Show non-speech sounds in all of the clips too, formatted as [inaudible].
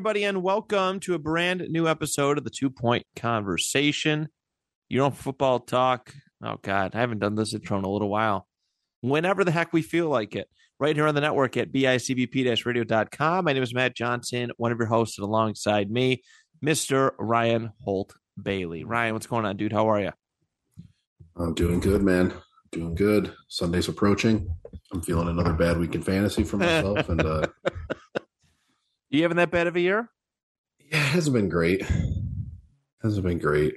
Everybody, and welcome to a brand new episode of the Two Point Conversation. You know, football talk. Oh, God, I haven't done this intro in a little while. Whenever the heck we feel like it, right here on the network at bicbp radio.com. My name is Matt Johnson, one of your hosts, and alongside me, Mr. Ryan Holt Bailey. Ryan, what's going on, dude? How are you? I'm doing good, man. Doing good. Sunday's approaching. I'm feeling another bad week in fantasy for myself, and uh, [laughs] You having that bad of a year? yeah, it hasn't been great. Hasn't been great.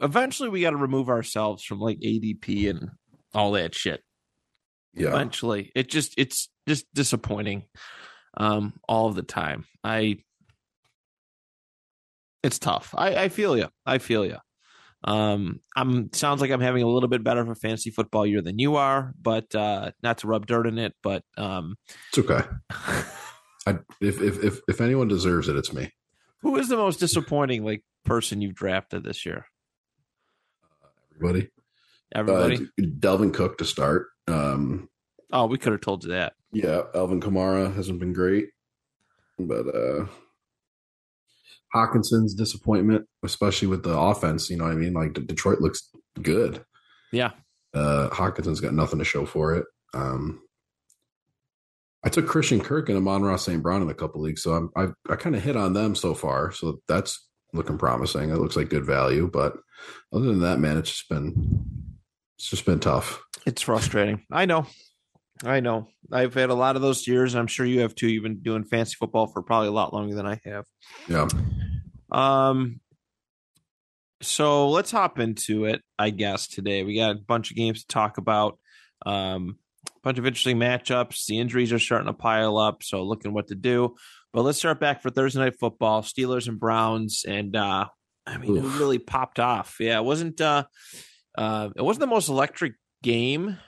Eventually, we got to remove ourselves from like ADP and all that shit. Yeah, eventually it just it's just disappointing um all the time i it's tough i i feel you i feel you um i'm sounds like i'm having a little bit better of a fantasy football year than you are but uh not to rub dirt in it but um it's okay. [laughs] I, if if if if anyone deserves it, it's me. who is the most disappointing like person you've drafted this year Everybody. everybody Uh, Dalvin Cook to start. Um, oh we could have told you that yeah, Alvin Kamara hasn't been great, but uh, Hockenson's disappointment, especially with the offense. You know what I mean? Like Detroit looks good. yeah Uh, Hockenson's got nothing to show for it. Um, I took Christian Kirk and Amon-Ra St. Brown in a couple leagues, so I'm, I I kind of hit on them so far. So that's looking promising. It looks like good value, but other than that, man, it's just been it's just been tough. it's frustrating i know i know i've had a lot of those years and i'm sure you have too you've been doing fancy football for probably a lot longer than i have Yeah, Um, so let's hop into it, I guess, today. We got a bunch of games to talk about. Um, bunch of interesting matchups. The injuries are starting to pile up, so looking what to do. But let's start back for Thursday night football, Steelers and Browns. And uh I mean, Oof. it really popped off. Yeah, it wasn't uh uh it wasn't the most electric game,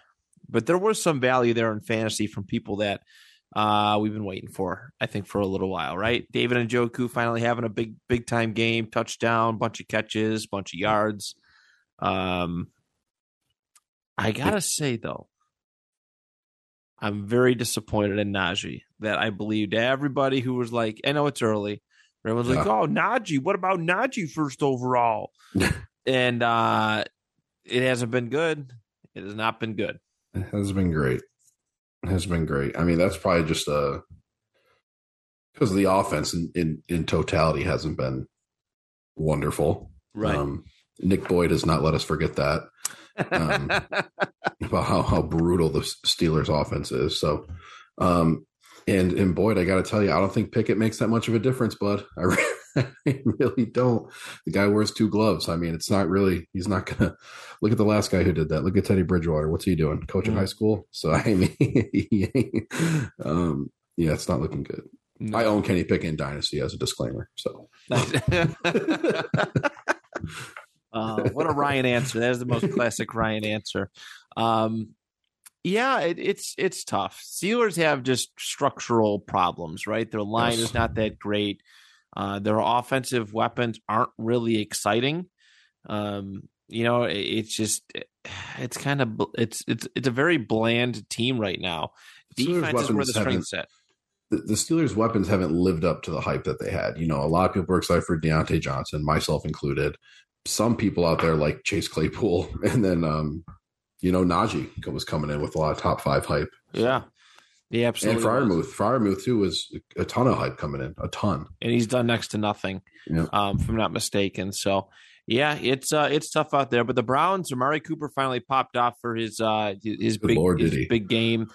but there was some value there in fantasy from people that uh we've been waiting for i think for a little while right David Njoku finally having a big big time game touchdown bunch of catches bunch of yards um i gotta say though i'm very disappointed in najee that i believed everybody who was like i know it's early everyone's like oh najee what about najee first overall [laughs] and uh it hasn't been good it has not been good it has been great. It has been great. I mean, that's probably just uh because the offense in, in in totality hasn't been wonderful. Um, Nick Boyd has not let us forget that. Um, about how, how brutal the Steelers offense is. So, um, and and Boyd, I got to tell you, I don't think Pickett makes that much of a difference, bud. I really, [laughs] really don't. The guy wears two gloves. I mean, it's not really. He's not gonna look at the last guy who did that. Look at Teddy Bridgewater. What's he doing? Coaching Mhm. high school. So [laughs] I mean, um, yeah, it's not looking good. No. I own Kenny Pickett in Dynasty as a disclaimer. So [laughs] uh, what a Ryan answer. That is the most [laughs] classic Ryan answer. Um, yeah, it, it's it's tough. Steelers have just structural problems, right? Their line Yes. is not that great. Uh, their offensive weapons aren't really exciting. Um, you know, it, it's just it's kind of it's it's it's a very bland team right now. Steelers Defense is where the haven't- strength's at. the, the Steelers' weapons haven't lived up to the hype that they had. You know, a lot of people were excited for Diontae Johnson, myself included. Some people out there like Chase Claypool, [laughs] and then um, you know, Najee was coming in with a lot of top five hype. Yeah, yeah, absolutely. and. Freiermuth, Freiermuth too was a ton of hype coming in, a ton. and he's done next to nothing, Yeah. um, if I'm not mistaken. So, yeah, it's uh, it's tough out there. But the Browns, Amari Cooper finally popped off for his uh, his Good big Lord, his big game.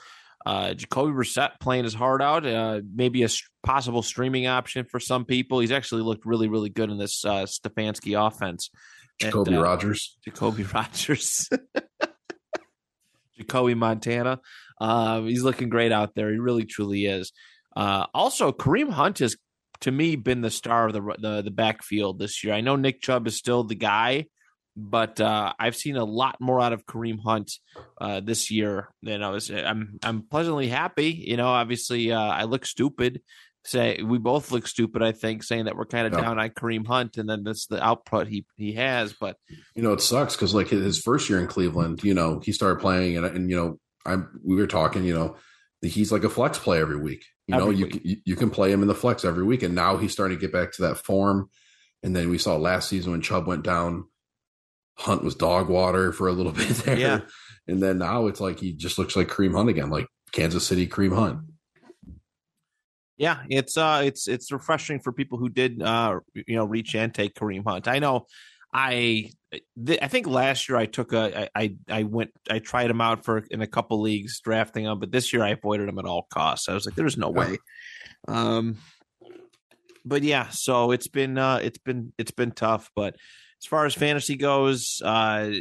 Uh, Jacoby Brissett playing his heart out. Uh, maybe a possible streaming option for some people. He's actually looked really, really good in this uh, Stefanski offense. Jacoby And, uh, Rogers. Jacoby Rogers, [laughs] Jacoby Montana. Um, he's looking great out there. He really, truly is. Uh, also, Kareem Hunt has, to me, been the star of the the, the backfield this year. I know Nick Chubb is still the guy, but uh, I've seen a lot more out of Kareem Hunt uh, this year than I was. I'm I'm pleasantly happy. You know, obviously, uh, I look stupid. Say we both look stupid. I think saying that we're kind of Yeah. down on Kareem Hunt, and then that's the output he he has. But You know, it sucks because like his first year in Cleveland, you know, he started playing and, and you know, I we were talking, you know, he's like a flex play every week. You know, Every you, week. you you can play him in the flex every week, and now he's starting to get back to that form. And then we saw last season when Chubb went down, Hunt was dog water for a little [laughs] bit there. Yeah. And then now it's like he just looks like Kareem Hunt again, like Kansas City Kareem Hunt. Yeah, it's uh it's it's refreshing for people who did uh you know reach and take Kareem Hunt. I know I th- I think last year I took a I I I went I tried him out for in a couple leagues drafting him, but this year I avoided him at all costs. I was like there's no way. Um but yeah, so it's been uh it's been it's been tough, but as far as fantasy goes, uh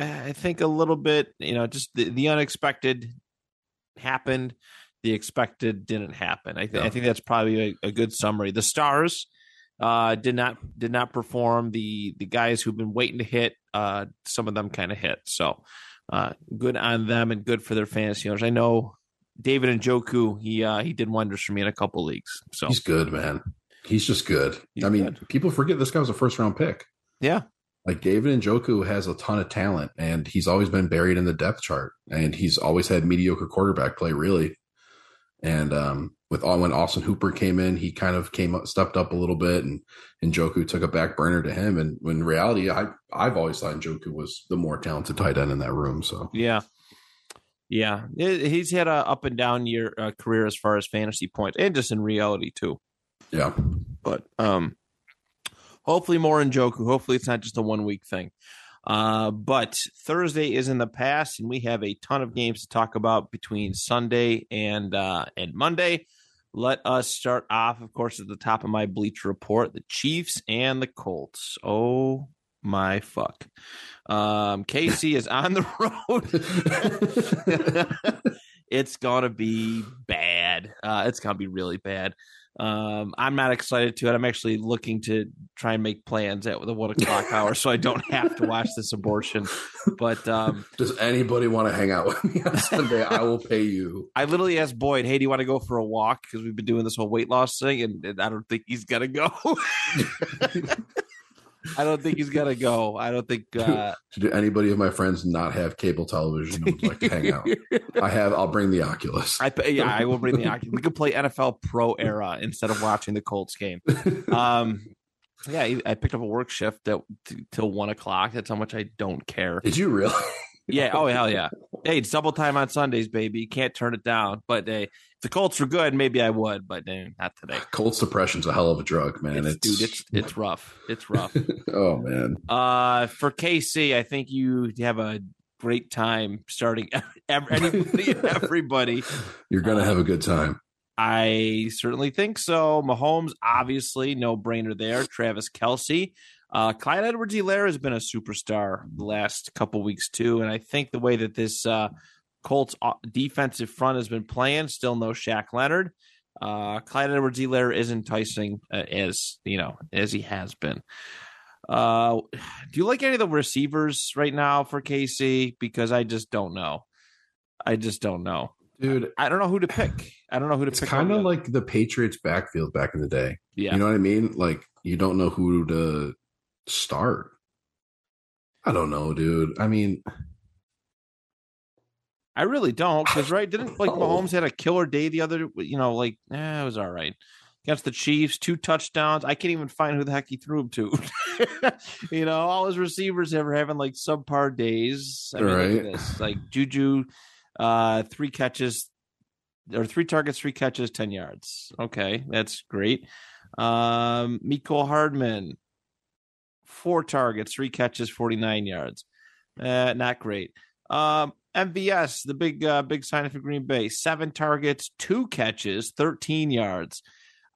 I think a little bit, you know, just the, the unexpected happened the expected didn't happen. I, th- I think that's probably a, a good summary. The stars uh, did not did not perform. The the guys who've been waiting to hit, uh, some of them kind of hit. So uh, good on them and good for their fantasy owners. I know David Njoku. He uh, he did wonders for me in a couple leagues. So He's good, man. He's just good. He's I mean, good. people forget this guy was a first round pick. Yeah, Like David Njoku has a ton of talent, and he's always been buried in the depth chart, and he's always had mediocre quarterback play, really. And um, with all when Austin Hooper came in, he kind of came up, stepped up a little bit, and Njoku took a back burner to him. And when in reality, I I've always thought Njoku was the more talented tight end in that room. So yeah. Yeah, he's had a up and down year uh, career as far as fantasy points, and just in reality too. yeah, but um hopefully more Njoku. Hopefully it's not just a one week thing. Uh, but Thursday is in the past, and we have a ton of games to talk about between Sunday and uh, and Monday. Let us start off, of course, at the top of my Bleach Report: the Chiefs and the Colts. Oh my fuck! Um, KC is [laughs] on the road. [laughs] [laughs] it's gonna be bad. Uh, it's gonna be really bad. Um, I'm not excited to it. I'm actually looking to try and make plans at the one o'clock [laughs] hour so I don't have to watch this abortion. But um, [laughs] does anybody want to hang out with me on Sunday? I will pay you. [laughs] I literally asked Boyd, "Hey, do you want to go for a walk?" Because we've been doing this whole weight loss thing, and, and I don't think he's gonna go. I don't think he's gonna go. I don't think. Uh, Do anybody of my friends not have cable television and would like to hang out? I have. I'll bring the Oculus. I yeah, I will bring the Oculus. We could play NFL Pro Era instead of watching the Colts game. Um, yeah, I- I picked up a work shift at t- till one o'clock. That's how much I don't care. Did you really? Yeah. Oh hell yeah. Hey, it's double time on Sundays, baby. You can't turn it down. But hey, the Colts were good, maybe I would. But eh, not today. Colts depression's a hell of a drug, man. It's- It's, dude, it's it's rough. It's rough. [laughs] oh man. Uh, for KC, I think you have a great time starting [laughs] anybody [laughs] everybody. You're gonna Uh, have a good time. I certainly think so. Mahomes, obviously, no brainer there. Travis Kelce. Uh, Clyde Edwards Helaire has been a superstar the last couple weeks, too. And I think the way that this uh, Colts defensive front has been playing, still no Shaq Leonard. Uh, Clyde Edwards Helaire is enticing uh, as, you know, as he has been. Uh, do you like any of the receivers right now for KC? Because I just don't know. I just don't know. Dude, I don't know who to pick. I don't know who to it's pick. kind of like the Patriots backfield back in the day. yeah. You know what I mean? Like you don't know who to start. I don't know, dude. I mean, I really don't because [laughs] right didn't like. Mahomes had a killer day the other you know like eh, it was all right. Against the Chiefs two touchdowns I can't even find who the heck he threw them to. [laughs] You know all his receivers ever having like subpar days. I mean, Right. this like Juju uh three catches or three targets three catches ten yards. Okay that's great. Um Miko Hardman four targets three catches 49 yards. Uh not great. Um MVS, the big uh, big signing for Green Bay, seven targets, two catches, 13 yards.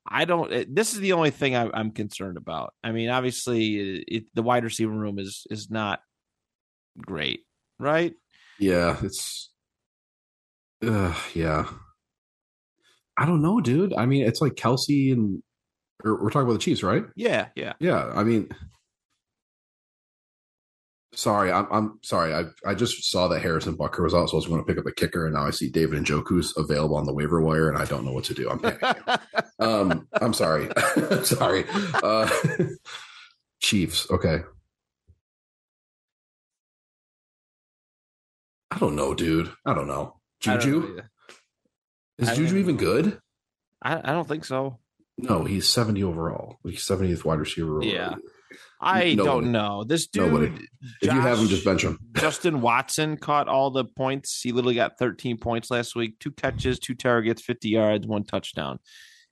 I don't. It, this is the only thing I, am concerned about. I mean, obviously, it, it, the wide receiver room is is not great, right? Yeah, it's. Uh, yeah. I don't know, dude. I mean, it's like Kelce and we're talking about the Chiefs, right? Yeah, yeah, yeah. I mean, sorry, I'm, I'm sorry. I I just saw that Harrison Butker was out, so I was going to pick up a kicker, and now I see David and Njoku's available on the waiver wire, and I don't know what to do. I'm panicking. [laughs] um, I'm sorry, [laughs] sorry. Uh, [laughs] Chiefs, okay. I don't know, dude. I don't know. Juju don't is Juju even good? I, I don't think so. No, he's 70 overall. He's 70th wide receiver. Yeah. I Nobody. don't know. This dude, Nobody. if Josh, you have him, just bench him. [laughs] Justin Watson caught all the points. He literally got 13 points last week, two catches, two targets, 50 yards, one touchdown.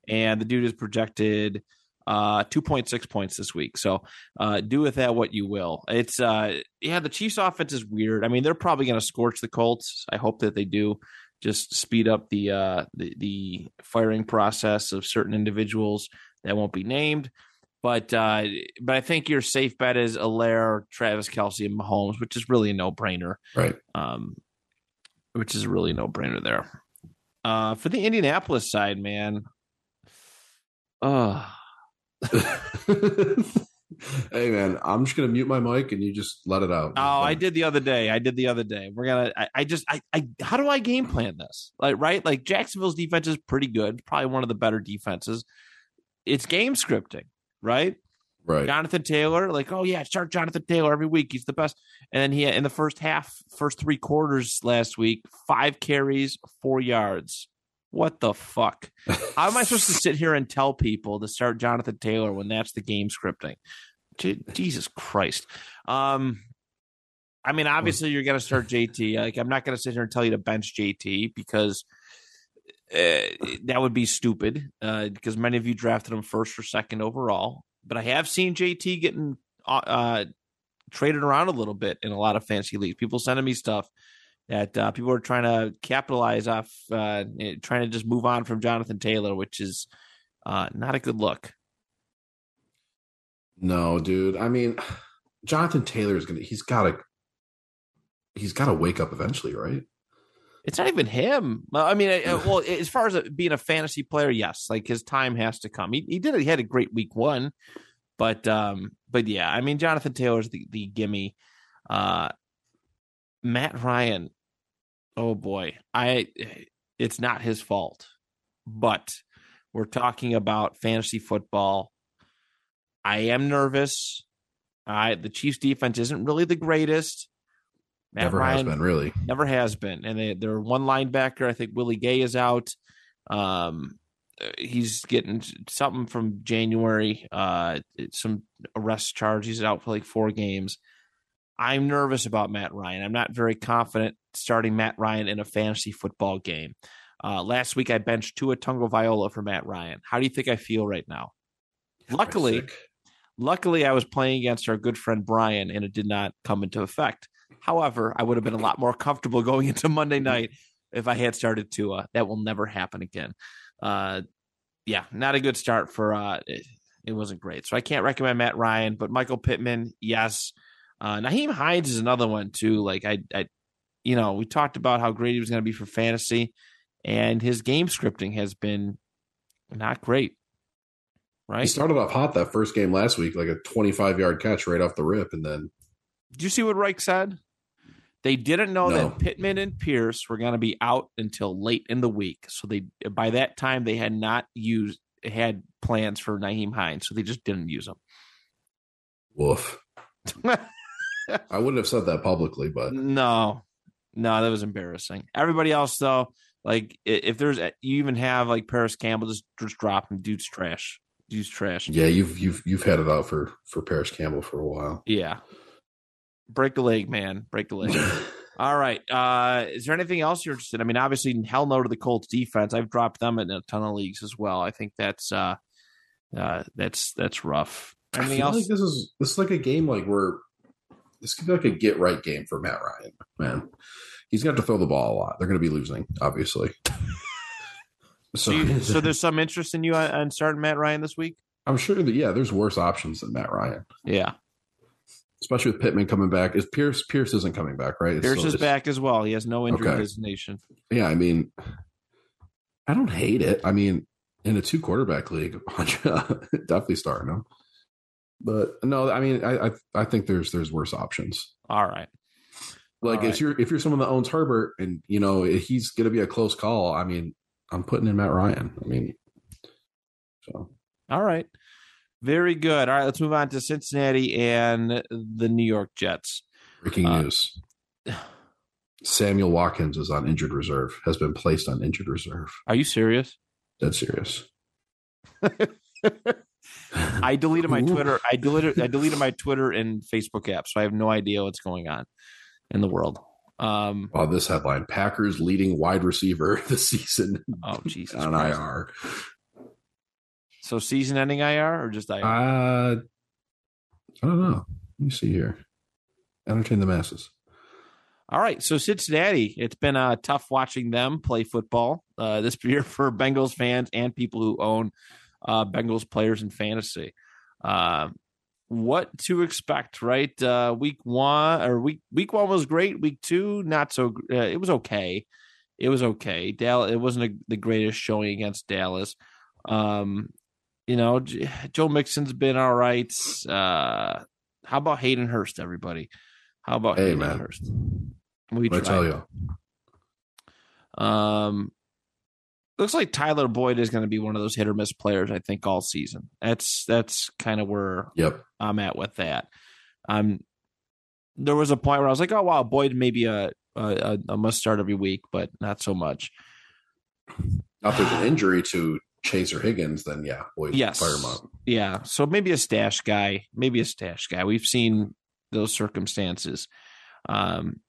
And the dude is projected uh 2.6 points this week. So uh do with that what you will. It's uh yeah, the Chiefs offense is weird. I mean, they're probably gonna scorch the Colts. I hope that they do just speed up the uh, the, the firing process of certain individuals that won't be named. But uh, but I think your safe bet is Helaire, Travis Kelce, and Mahomes, which is really a no brainer. Right. Um, which is really a no brainer there. Uh, for the Indianapolis side, man. Uh [laughs] hey man, I'm just gonna mute my mic and you just let it out. Oh, I did the other day. I did the other day. We're gonna. I, I just. I, I. How do I game plan this? Like, right? Like Jacksonville's defense is pretty good. Probably one of the better defenses. It's game scripting, right? Right. Jonathan Taylor, like, oh yeah, start Jonathan Taylor every week. He's the best. And then he in the first half, first three quarters last week, five carries, four yards. What the fuck? How am I supposed to [laughs] sit here and tell people to start Jonathan Taylor when that's the game scripting? Jesus Christ. Um, I mean, obviously, you're to start JT. Like, I'm not to sit here and tell you to bench JT because uh, that would be stupid. Uh, because many of you drafted him first or second overall. But I have seen JT getting uh, uh, traded around a little bit in a lot of fancy leagues. People sending me stuff that uh, people are trying to capitalize off, uh, eh, trying to just move on from Jonathan Taylor, which is uh, not a good look. No, dude. I mean, [sighs] Jonathan Taylor is gonna. He's got to. He's got to wake up eventually, right? It's not even him. I mean, well, as far as being a fantasy player, yes, like his time has to come. He, he did. He had a great week one, but um, but yeah, I mean, Jonathan Taylor's the the gimme. Uh, Matt Ryan, oh boy, I. It's not his fault, but we're talking about fantasy football I am nervous. Uh, the Chiefs defense isn't really the greatest. Matt never Ryan, has been really. Never has been. And they, they're one linebacker. I think Willie Gay is out. Um, he's getting something from January, uh, some arrest charge. He's out for like four games. I'm nervous about Matt Ryan. I'm not very confident starting Matt Ryan in a fantasy football game. Uh, last week I benched Tua Tagovailoa for Matt Ryan. How do you think I feel right now? Luckily, Luckily, I was playing against our good friend Brian, and it did not come into effect. However, I would have been a lot more comfortable going into Monday night if I had started Tua. That will never happen again. Uh, yeah, not a good start for. Uh, it, it, wasn't great, so I can't recommend Matt Ryan, but Michael Pittman, yes. Uh, Nyheim Hines is another one too. Like I, I, you know, we talked about how great he was going to be for fantasy, and his game scripting has been not great right? He started off hot that first game last week, like a 25 yard catch right off the rip. And then. Did you see what Reich said? They didn't know no. that Pittman and Pierce were going to be out until late in the week. So they, by that time, they had not used, had plans for Nyheim Hines. So they just didn't use them. Woof. [laughs] I wouldn't have said that publicly, but. No, no, that was embarrassing. Everybody else, though, like if there's, you even have like Parris Campbell, just, just drop him. Dude's trash Dude's trash. Yeah, you've you've you've had it out for for Parris Campbell for a while. Yeah. Break a leg, man. Break a leg. [laughs] All right. Uh, is there anything else you're interested? In? I mean, obviously, hell no to the Colts defense. I've dropped them in a ton of leagues as well. I think that's uh, uh, that's that's rough. Anything else? Like this is this is like a game like where this could be like a get right game for Matt Ryan, man. he's going to have to throw the ball a lot. They're going to be losing, obviously. [laughs] So, you, so there's some interest in you on, on starting Matt Ryan this week. I'm sure that yeah, there's worse options than Matt Ryan, Yeah, especially with Pittman coming back. Is Pierce Pierce isn't coming back, right? It's Pierce is back as well. He has no injury Okay. designation. Yeah, I mean, I don't hate it. I mean, in a two quarterback league, [laughs] definitely starting him. But no, I mean, I, I I think there's there's worse options. All right. Like All if right. you're if you're someone that owns Herbert and you know he's going to be a close call. I mean, I'm putting in Matt Ryan. I mean, so All right. Very good. All right, let's move on to Cincinnati and the New York Jets. breaking Uh, news: Samuel Watkins is on injured reserve. Has been placed on injured reserve. Are you serious? Dead serious. [laughs] I deleted my Twitter. I deleted I deleted my Twitter and Facebook app, so I have no idea what's going on in the world. Um Wow, this headline: Packers leading wide receiver [laughs] this season oh Jesus. on Christ. IR. So season ending IR or just IR? Uh, I don't know. Let me see here. Entertain the masses. All right, so Cincinnati, it's been uh, tough watching them play football uh, this [laughs] year for Bengals fans and people who own uh, Bengals players in fantasy. Uh, what to expect, right? Uh, week one or week week one was great. Week two, not so. Uh, it was okay. It was okay. Dallas. It wasn't a, the greatest showing against Dallas. Um, you know, Joe Mixon's been all right. Uh, how about Hayden Hurst, everybody? How about Hey, Hayden man. Hurst? We What I tell you, Um, looks like Tyler Boyd is going to be one of those hit or miss players. I think all season. That's that's kind of where yep. I'm at with that. Um, there was a point where I was like, oh wow, Boyd may be a a, a must start every week, but not so much. Now, if there's an injury to Chase or Higgins, then yeah, boy, Yes. fire him up. Yeah, so maybe a stash guy, maybe a stash guy. We've seen those circumstances. Um,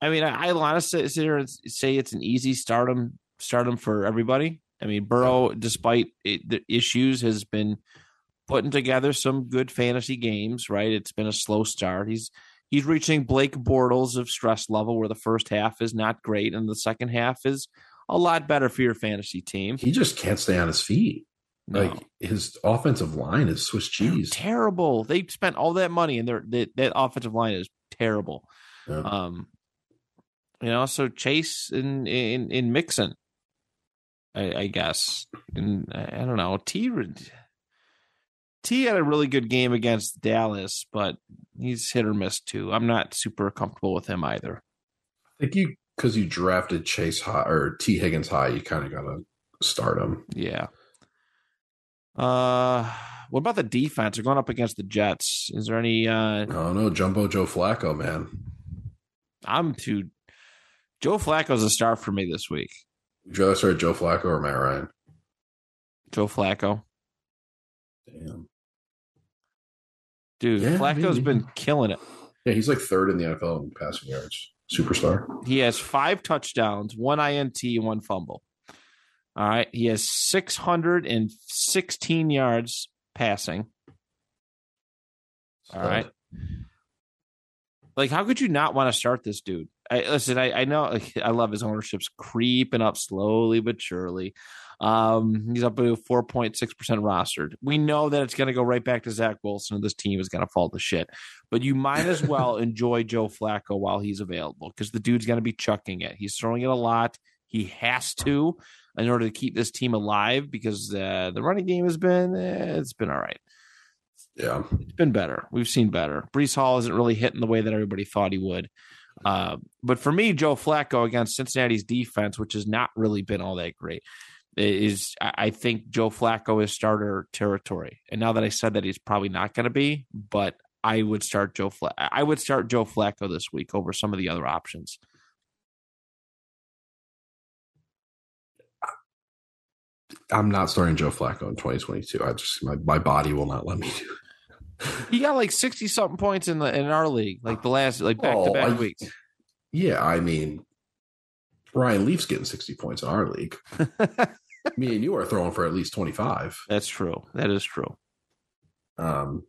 I mean, I, I want to sit sit here and say it's an easy stardom stardom for everybody. I mean, Burrow, despite it, the issues, has been putting together some good fantasy games. Right, it's been a slow start. He's he's reaching Blake Bortles of stress level, where the first half is not great and the second half is a lot better for your fantasy team. He just can't stay on his feet. No. Like his offensive line is Swiss They're cheese. terrible. They spent all that money, and their that, that offensive line is terrible. Yeah. Um, you know, so Chase in in in Mixon, I, I guess, and I I don't know. T T had a really good game against Dallas, but he's hit or miss too. I'm not super comfortable with him either. I think you because you drafted Chase high or Tee Higgins high, you kind of got to start him. Yeah. Uh, what about the defense? They're going up against the Jets. Is there any? uh Oh no, Jumbo Joe Flacco, man. I'm too. Joe Flacco's a star for me this week. Would you rather start Joe Flacco or Matt Ryan? Joe Flacco, Damn. dude, Yeah, Flacco's maybe. been killing it. Yeah, he's like third in the NFL in passing yards. Superstar. He has five touchdowns, one INT, one fumble. All right, he has 616 yards passing. All right. Like, how could you not want to start this dude? I, listen, I, I know like, I love his ownership's creeping up slowly but surely. Um, he's up to 4.6% rostered. We know that it's going to go right back to Zach Wilson, and this team is going to fall to shit. But you might as well [laughs] enjoy Joe Flacco while he's available because the dude's going to be chucking it. He's throwing it a lot. He has to in order to keep this team alive because uh, the running game has been, eh, it's been all right Yeah. it's been better. We've seen better. Breece Hall isn't really hitting the way that everybody thought he would. Uh, but for me, Joe Flacco against Cincinnati's defense, which has not really been all that great, is I think Joe Flacco is starter territory. And now that I said that, he's probably not going to be. But I would start Joe Fla- I would start Joe Flacco this week over some of the other options. I'm not starting Joe Flacco in 2022. I just my, my body will not let me do it. [laughs] He got like sixty something points in the in our league, like the last like back to Oh, back weeks. Yeah, I mean Ryan Leaf's getting 60 points in our league. [laughs] Me and you are throwing for at least 25. That's true. That is true. Um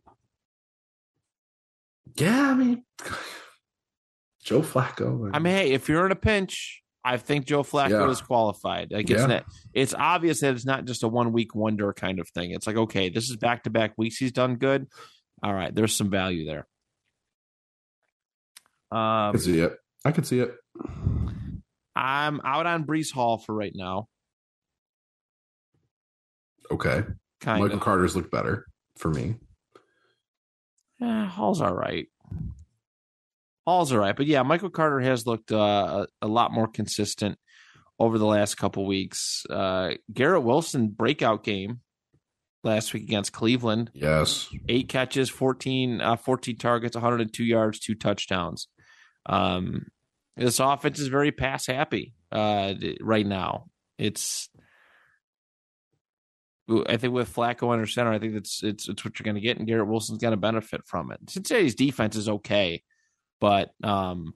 Yeah, I mean [laughs] Joe Flacco. I mean, hey, if you're in a pinch, I think Joe Flacco Yeah. is qualified. Like it's Yeah. not, it's obvious that it's not just a one week wonder kind of thing. It's like, okay, this is back to back weeks. He's done good. All right, there's some value there. I can see it. I can see it. I'm out on Breece Hall for right now. Okay. Kind Michael of. Carter's looked better for me. Eh, Hall's all right. Hall's all right, but yeah, Michael Carter has looked uh, a, a lot more consistent over the last couple weeks. Uh, Garrett Wilson breakout game last week against Cleveland. Yes. eight catches, 14, uh, 14 targets, 102 yards, two touchdowns. Um, this offense is very pass happy uh, right now. It's, I think with Flacco under center, I think that's it's it's what you're going to get, and Garrett Wilson's going to benefit from it. Cincinnati's defense is okay, but um,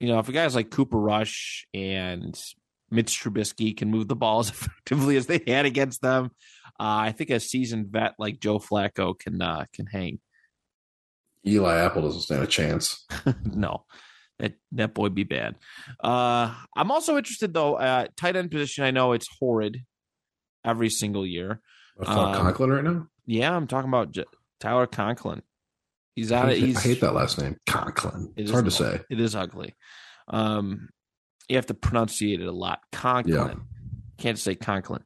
you know if a guys like Cooper Rush and Mitch Trubisky can move the ball as [laughs] effectively as they had against them, uh, I think a seasoned vet like Joe Flacco can uh, can hang. Eli Apple doesn't stand a chance. [laughs] no, that that boy be bad. Uh, I'm also interested though. Uh, tight end position. I know it's horrid every single year. Um, Conklin right now? Yeah, I'm talking about J- Tyler Conklin. He's out. of He's I hate that last name. Conklin. It It's is hard to ugly. say. It is ugly. Um, you have to pronunciate it a lot. Conklin. Yeah. Can't say Conklin.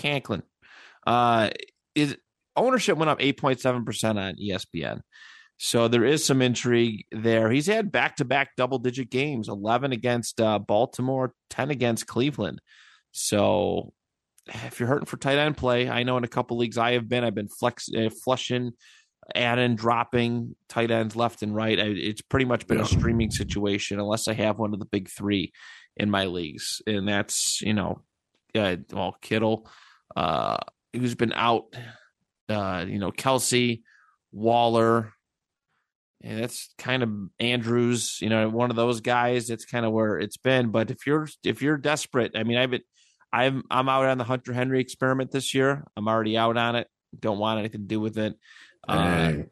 Conklin. Uh, is ownership went up 8.7% on E ESPN. So there is some intrigue there. He's had back to back double digit games 11 against uh, Baltimore, 10 against Cleveland. So if you're hurting for tight end play, I know in a couple leagues I have been, I've been flex, uh, flushing, adding, dropping tight ends left and right. I, it's pretty much been Yeah. a streaming situation unless I have one of the big three in my leagues. And that's, you know, uh, well, Kittle, uh, who's been out, uh, you know, Kelce, Waller, and that's kind of Andrews, you know, one of those guys. It's kind of where it's been. But if you're if you're desperate, I mean, I've been, I'm I'm out on the Hunter Henry experiment this year. I'm already out on it. Don't want anything to do with it. Dang.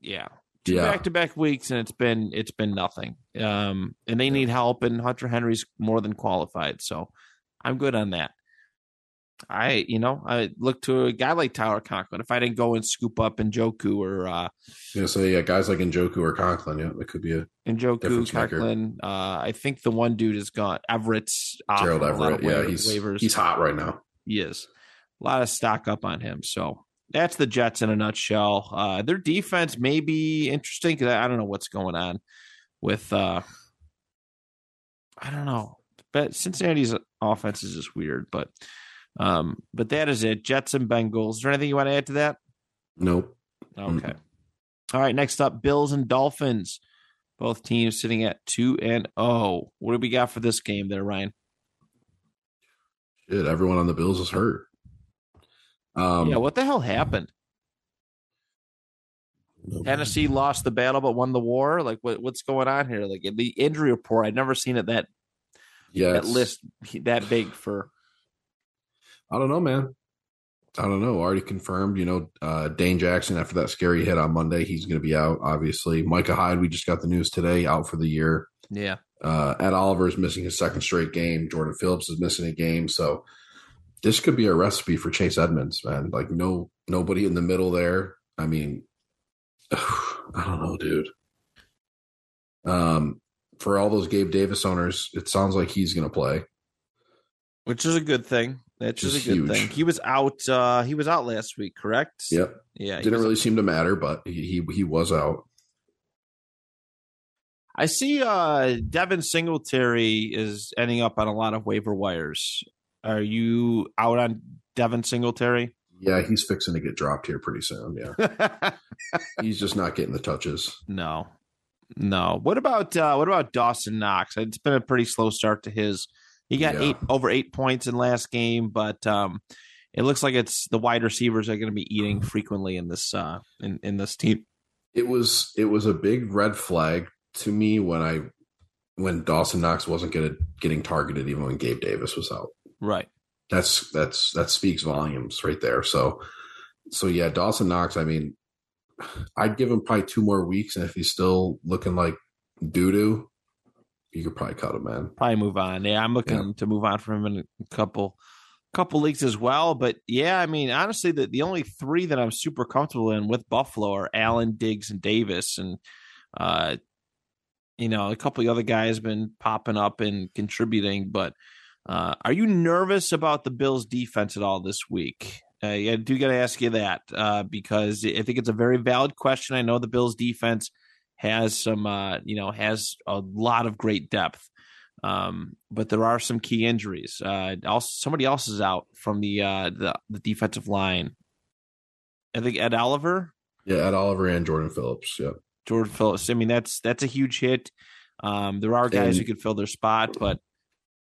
yeah, two yeah. back to back weeks, and it's been it's been nothing. Um, and they need help, and Hunter Henry's more than qualified, so I'm good on that. I, you know, I look to a guy like Tyler Conklin. If I didn't go and scoop up Njoku or uh, Yeah, so yeah, guys like Njoku or Conklin, yeah, it could be a Njoku, Conklin, uh, I think the one dude is gone. Everett's Gerald on a lot Everett. Yeah, he's waivers. he's hot right now. He is. A lot of stock up on him. So that's the Jets in a nutshell. Uh, their defense may be interesting because I I don't know what's going on with. Uh, I don't know, but Cincinnati's offense is just weird. But um, but that is it. Jets and Bengals. Is there anything you want to add to that? Nope. Okay. All right. Next up, Bills and Dolphins. Both teams sitting at two and oh. What do we got for this game there, Ryan? Shit, everyone on the Bills is hurt. Um, yeah. What the hell happened? Tennessee lost the battle but won the war. Like what, what's going on here? Like the injury report, I'd never seen it that yeah, that list that big for. I don't know, man. I don't know. Already confirmed. You know, uh, Dane Jackson after that scary hit on Monday, he's going to be out. Obviously, Micah Hyde. We just got the news today, out for the year. Yeah, Uh, Ed Oliver is missing his second straight game. Jordan Phillips is missing a game. So this could be a recipe for Chase Edmonds, man. Like no nobody in the middle there. I mean, [sighs] I don't know, dude. Um, for all those Gabe Davis owners, it sounds like he's going to play. which is a good thing. That's Which just a good huge. thing. He was out. uh He was out last week, correct? Yep, Yeah. didn't really seem to matter, but he he, he was out. I see. uh Devin Singletary is ending up on a lot of waiver wires. Are you out on Devin Singletary? Yeah, he's fixing to get dropped here pretty soon. Yeah, [laughs] he's just not getting the touches. No, no. What about uh, what about Dawson Knox? It's been a pretty slow start to his. He got Yeah. eight over eight points in last game, but um, it looks like it's the wide receivers are going to be eating frequently in this uh, in in this team. It was it was a big red flag to me when I when Dawson Knox wasn't getting getting targeted even when Gabe Davis was out. Right. That's that's that speaks volumes right there. So so yeah, Dawson Knox. I mean, I'd give him probably two more weeks, and if he's still looking like doo doo, you could probably cut him, man. Probably move on. Yeah, I'm looking Yeah. to move on from him in a couple couple leagues as well. But yeah, I mean, honestly, the, the only three that I'm super comfortable in with Buffalo are Allen, Diggs, and Davis. And uh, you know, a couple of other guys been popping up and contributing, but uh, are you nervous about the Bills defense at all this week? Uh, I do got to ask you that uh, because I think it's a very valid question. I know the Bills defense has some, uh, you know, has a lot of great depth, um, but there are some key injuries. Uh, also, somebody else is out from the uh, the, the defensive line. I think Ed Oliver, Yeah, Ed Oliver and Jordan Phillips. Yeah. Jordan Phillips. I mean, that's that's a huge hit. Um, there are guys And- who could fill their spot, but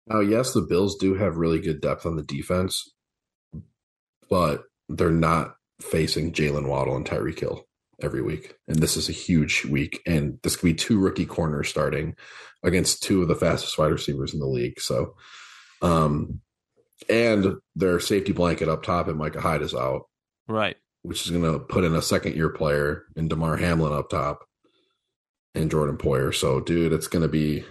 Now, yes, the Bills do have really good depth on the defense, but they're not facing Jaylen Waddle and Tyreek Hill every week. And this is a huge week. And this could be two rookie corners starting against two of the fastest wide receivers in the league. So, um, and their safety blanket up top and Micah Hyde is out, right. which is going to put in a second year player in Damar Hamlin up top and Jordan Poyer. So, dude, it's going to be.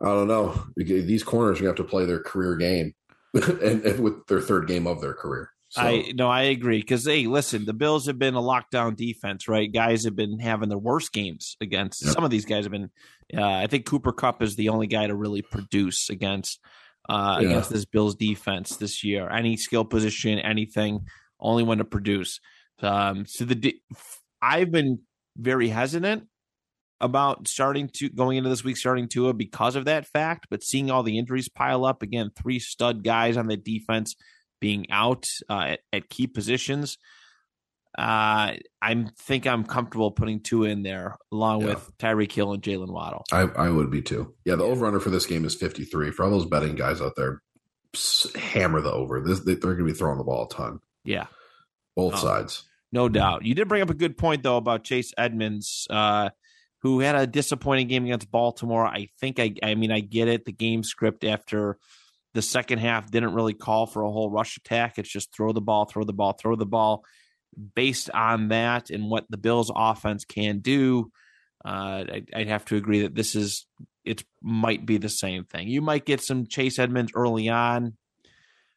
I don't know. These corners are going to have to play their career game, [laughs] and, and with their third game of their career. So, I no, I agree because hey, listen, the Bills have been a lockdown defense, right? Guys have been having their worst games against. Yep. Some of these guys have been. Uh, I think Cooper Kupp is the only guy to really produce against uh, Yeah. against this Bills defense this year. Any skill position, anything, only one to produce. Um, so the de- I've been very hesitant about starting to going into this week starting Tua because of that fact, but seeing all the injuries pile up again, three stud guys on the defense being out uh, at, at key positions. Uh, I think I'm comfortable putting Tua in there along Yeah. with Tyreek Hill and Jaylen Waddle. I, I would be too. Yeah, the over under for this game is 53. For all those betting guys out there, hammer the over. This, they, they're going to be throwing the ball a ton, Yeah, both Oh. sides. no doubt. You did bring up a good point though about Chase Edmonds, uh, who had a disappointing game against Baltimore. I think I, I mean, I get it. The game script after the second half didn't really call for a whole rush attack. It's just throw the ball, throw the ball, throw the ball. Based on that and what the Bills' offense can do, uh, I, I'd have to agree that this is it might be the same thing. You might get some Chase Edmonds early on.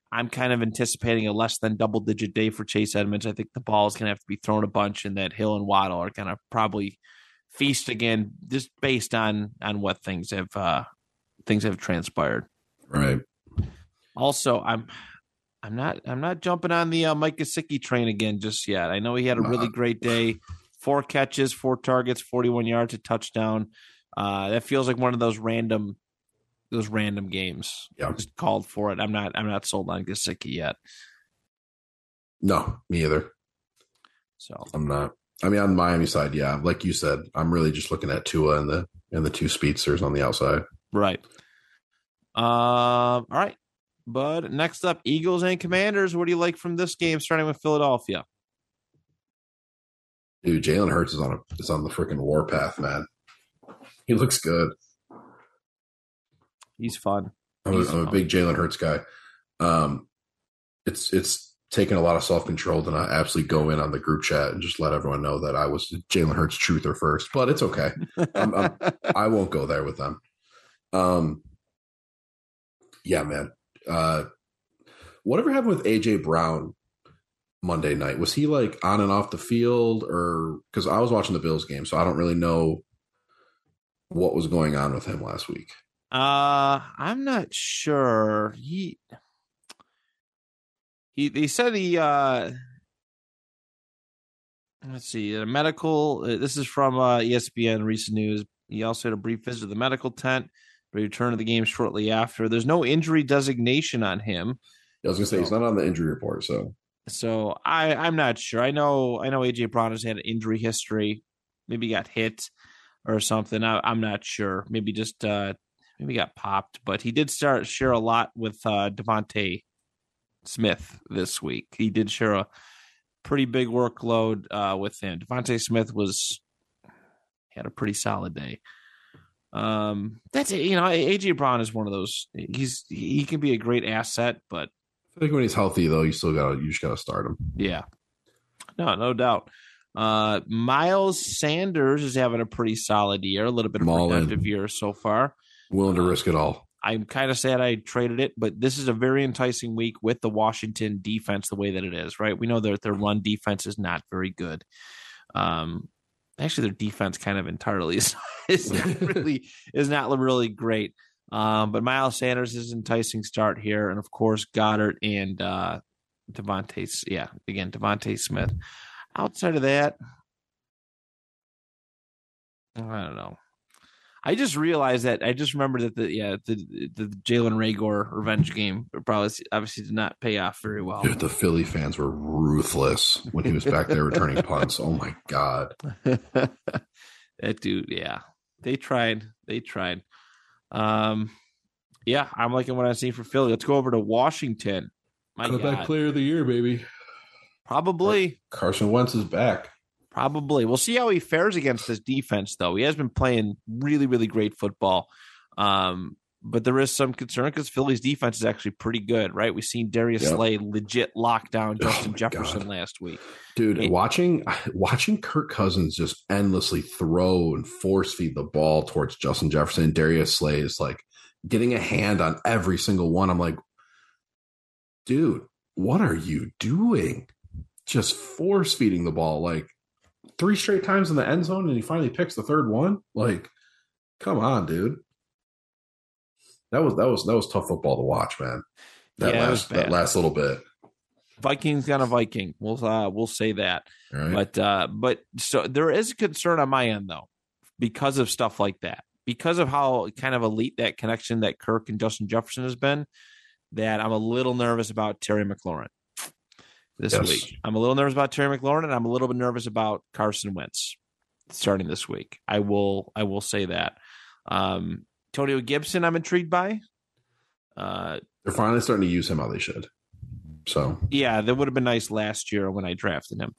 I'm kind of anticipating a less than double digit day for Chase Edmonds. I think the ball is going to have to be thrown a bunch, and that Hill and Waddle are going to probably feast again, just based on on what things have uh, things have transpired. Right. Also, I'm I'm not I'm not jumping on the uh, Mike Gesicki train again just yet. I know he had a really great day, four catches, four targets, 41 yards, a touchdown. Uh, that feels like one of those random those random games. Yeah. Just called for it. I'm not I'm not sold on Gesicki yet. No, me either. So I'm not. I mean, on Miami side, yeah, like you said, I'm really just looking at Tua and the and the two speedsters on the outside. right. Um. All right. But next up, Eagles and Commanders. What do you like from this game? Starting with Philadelphia. Dude, Jalen Hurts is on a is on the freaking warpath, man. He looks good. He's fun. I'm a, He's I'm a big Jalen Hurts guy. Um, it's it's taken a lot of self control to not absolutely go in on the group chat and just let everyone know that I was Jalen Hurts truther first, but it's okay. I'm- I'm- [laughs] I won't go there with them. Um, yeah, man. Uh, whatever happened with AJ Brown Monday night? Was he like on and off the field, or because I was watching the Bills game, so I don't really know what was going on with him last week. Uh, I'm not sure. He he he said he uh let's see, a medical uh, this is from uh ESPN recent news. He also had a brief visit to the medical tent, but he returned to the game shortly after. There's no injury designation on him. I was gonna say he's not on the injury report, so So I I'm not sure. I know I know AJ Brown has had an injury history. Maybe he got hit or something. I, I'm not sure. Maybe just uh maybe got popped. But he did start share a lot with uh DeVonta Smith this week. He did share a pretty big workload uh with him. DeVonta Smith was had a pretty solid day. Um that's it. You know, AJ Brown is one of those he's he can be a great asset, but I think when he's healthy though, you still gotta you just gotta start him. Yeah. No, no doubt. Uh, Miles Sanders is having a pretty solid year, a little bit of a Mullen. productive year so far. Willing to risk it all. I'm kind of sad I traded it, but this is a very enticing week with the Washington defense the way that it is, right? We know that their run defense is not very good. Um, actually, their defense kind of entirely [laughs] is, is not [laughs] really is not really great. Um, but Miles Sanders is an enticing start here, and of course Goedert and uh, DeVonta. Yeah, again DeVonta Smith. Outside of that, I don't know. I just realized that I just remember that the yeah the the Jalen Reagor revenge game probably obviously did not pay off very well. Dude, the Philly fans were ruthless when he was back there returning punts. Oh my god. [laughs] that dude, yeah, they tried, they tried. Um, yeah, I'm liking what I see for Philly. Let's go over to Washington. My God, player of the year, baby. probably, Carson Wentz is back. Probably. We'll see how he fares against this defense, though. He has been playing really, really great football. Um, but there is some concern because Philly's defense is actually pretty good, right? We've seen Darius Yep. Slay legit lock down Oh Justin my Jefferson God. last week. Dude, watching [laughs] watching Kirk Cousins just endlessly throw and force feed the ball towards Justin Jefferson and Darius Slay is like getting a hand on every single one. I'm like, dude, what are you doing? Just force feeding the ball like three straight times in the end zone, and he finally picks the third one. Like, come on, dude. That was that was that was tough football to watch, man. That Yeah, last that last little bit. Vikings got a Viking. We'll uh, we'll say that. Right. But uh, but so there is a concern on my end though, because of stuff like that, because of how kind of elite that connection that Kirk and Justin Jefferson has been. That I'm a little nervous about Terry McLaurin this Yes. week. I'm a little nervous about Terry McLaurin, and I'm a little bit nervous about Carson Wentz starting this week. I will I will say that. Um, Antonio Gibson, I'm intrigued by. Uh, They're finally starting to use him how they should. So yeah, that would have been nice last year when I drafted him.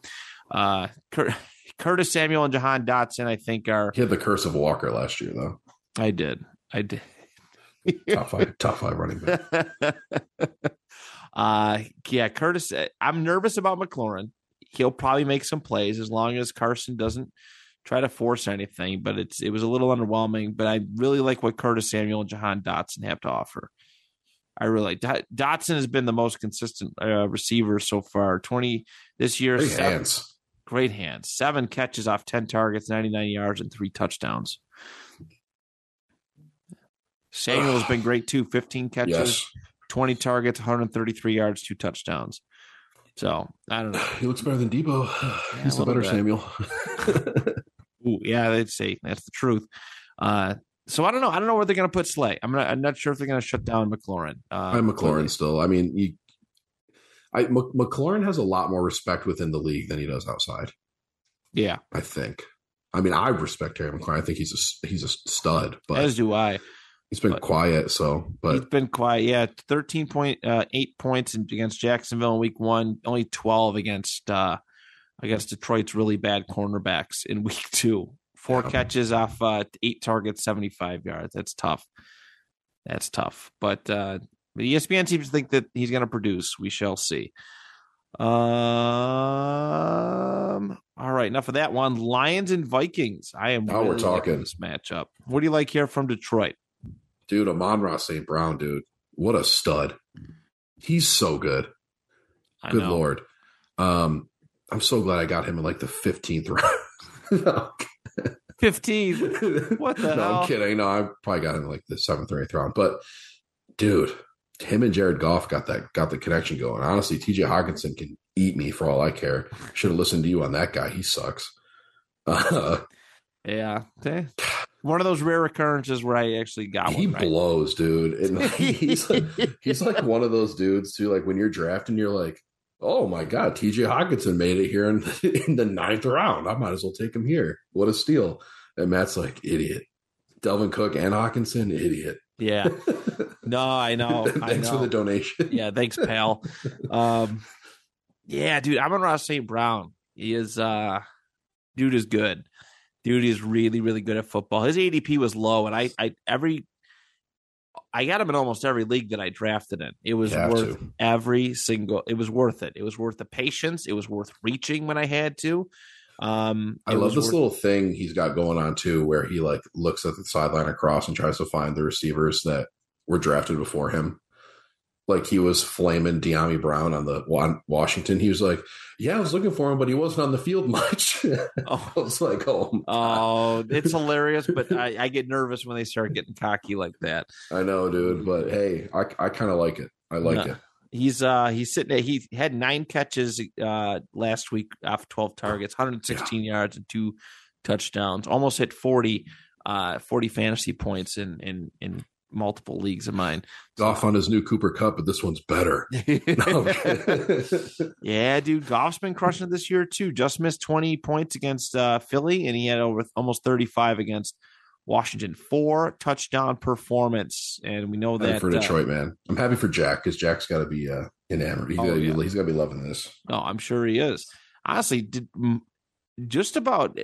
Uh, Cur- [laughs] Curtis Samuel and Jahan Dotson, I think, are. he had the curse of Walker last year, though. I did. I did. Top five, top five running back. [laughs] uh, yeah, Curtis. I'm nervous about McLaurin. He'll probably make some plays as long as Carson doesn't try to force anything. But it's it was a little underwhelming. But I really like what Curtis Samuel and Jahan Dotson have to offer. I really Dot- Dotson has been the most consistent uh, receiver so far. Twenty this year. Big seven- hands. Great hands. Seven catches off 10 targets, 99 yards, and three touchdowns. Samuel's been great too. 15 catches, Yes, 20 targets, 133 yards, two touchdowns. So I don't know. he looks better than Deebo. [sighs] Yeah, He's a the better bit. Samuel. [laughs] Ooh, yeah, they'd say that's the truth. Uh, so I don't know. I don't know where they're going to put Slay. I'm not. I'm not sure if they're going to shut down McLaurin. Uh, I'm McLaurin still. I mean, you, I M- McLaurin has a lot more respect within the league than he does outside. Yeah, I think. I mean, I respect Terry McLaurin. I think he's a he's a stud, but as do I. he's been but- quiet. So, He's but been quiet. Yeah, thirteen point uh, eight points in- against Jacksonville in week one. Only twelve against uh, against Detroit's really bad cornerbacks in [laughs] week two. Four Yeah. catches off uh, eight targets, seventy five yards. That's tough. That's tough. But uh, but ESPN seems to think that he's going to produce. We shall see. Um. All right. Enough of that one. Lions and Vikings. I am. Now we're talking. this matchup. What do you like here from Detroit? Dude, Amon-Ra St. Brown, dude, what a stud. He's so good. I Good know. lord. Um, I'm so glad I got him in like the 15th round. [laughs] Fifteen. [laughs] What the no, hell? I'm kidding. No, I probably got him in like the seventh or eighth round. But dude, him and Jared Goff got that got the connection going. Honestly, TJ Hockenson can eat me for all I care. Should have listened to you on that guy. He sucks. Uh, [laughs] Yeah. One of those rare occurrences where I actually got he one right. blows, dude. And he's like, [laughs] he's like one of those dudes too. Like when you're drafting, you're like, oh my god, TJ Hockenson made it here in the, [laughs] in the ninth round. I might as well take him here. What a steal! And Matt's like, idiot. Dalvin Cook and Hockenson, idiot. Yeah. [laughs] No, I know. I Thanks know. for the donation. yeah, thanks, pal. Um, yeah, dude, Amon-Ra St. Brown. He is uh dude is good. Dude is really, really good at football. His ADP was low, and I I every I got him in almost every league that I drafted in. It was worth to. every single it was worth it. It was worth the patience. It was worth reaching when I had to. Um, I love this worth- little thing he's got going on too, where he like looks at the sideline across and tries to find the receivers that were drafted before him. Like he was flaming Dyami Brown on the on Washington. He was like, "Yeah, I was looking for him, but he wasn't on the field much." [laughs] Oh. I was like, "Oh, Oh, [laughs] it's hilarious, but I, I get nervous when they start getting cocky like that. I know, dude, but hey, I I kind of like it. I like No. it. He's uh he's sitting at, he had nine catches uh last week off 12 targets, 116 yards and two touchdowns. Almost hit 40 uh 40 fantasy points in in in multiple leagues of mine. Goff on his new Cooper Kupp, but this one's better. [laughs] No, [laughs] [laughs] yeah, dude, Goff's been crushing it this year too. Just missed 20 points against uh Philly and he had over almost 35 against Washington. Four touchdown performance and we know Happy that for uh, Detroit, man. I'm happy for Jack because Jack's got to be uh, enamored. He's Oh, yeah. got to be loving this. No, I'm sure he is. Honestly, did just about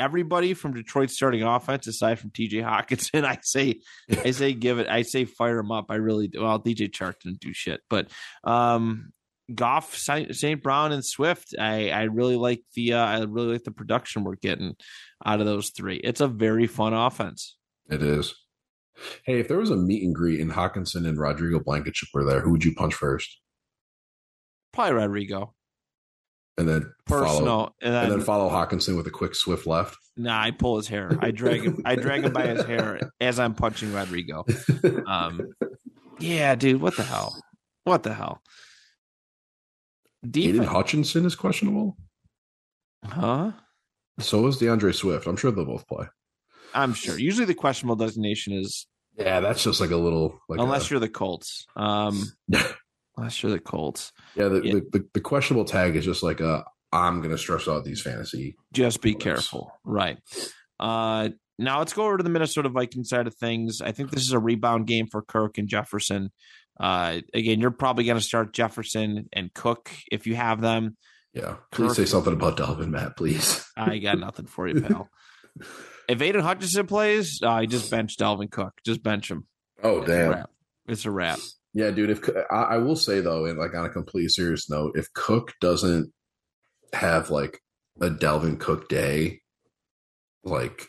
everybody from Detroit's starting offense, aside from T.J. Hockenson, [laughs] I say, I say, give it. I say, fire him up. I really do. Well, DJ Chark didn't do shit, but um, Goff, St. Brown, and Swift. I I really like the uh, I really like the production we're getting out of those three. It's a very fun offense. It is. Hey, if there was a meet and greet and Hockenson and Rodrigo Blankenship were there, who would you punch first? Probably Rodrigo, And then follow, personal, and then, and then follow Hockenson with a quick swift left. nah, I pull his hair. I drag him. I drag him by his hair as I'm punching Rodrigo. Um, yeah, dude, what the hell? What the hell? Aidan Defense, Hutchinson is questionable. huh? So is D'Andre Swift. I'm sure they'll both play. I'm sure. Usually, the questionable designation is Yeah, that's just like a little like unless a, you're the Colts. Um, [laughs] unless you're the Colts, yeah, the, Yeah. The, the the questionable tag is just like a I'm gonna stress out these fantasy. just be careful. Right. Uh, now let's go over to the Minnesota Vikings side of things. I think this is a rebound game for Kirk and Jefferson. Uh, again, you're probably going to start Jefferson and Cook if you have them. Yeah, please say something about Dalvin, Matt, please. [laughs] I got nothing for you, pal. [laughs] if Aidan Hutchinson plays, uh, I just bench Dalvin Cook. Just bench him. Oh It's damn. wrap. It's a wrap. Yeah, dude. If I, I will say though, and like on a completely serious note, if Cook doesn't have like a Dalvin Cook day, like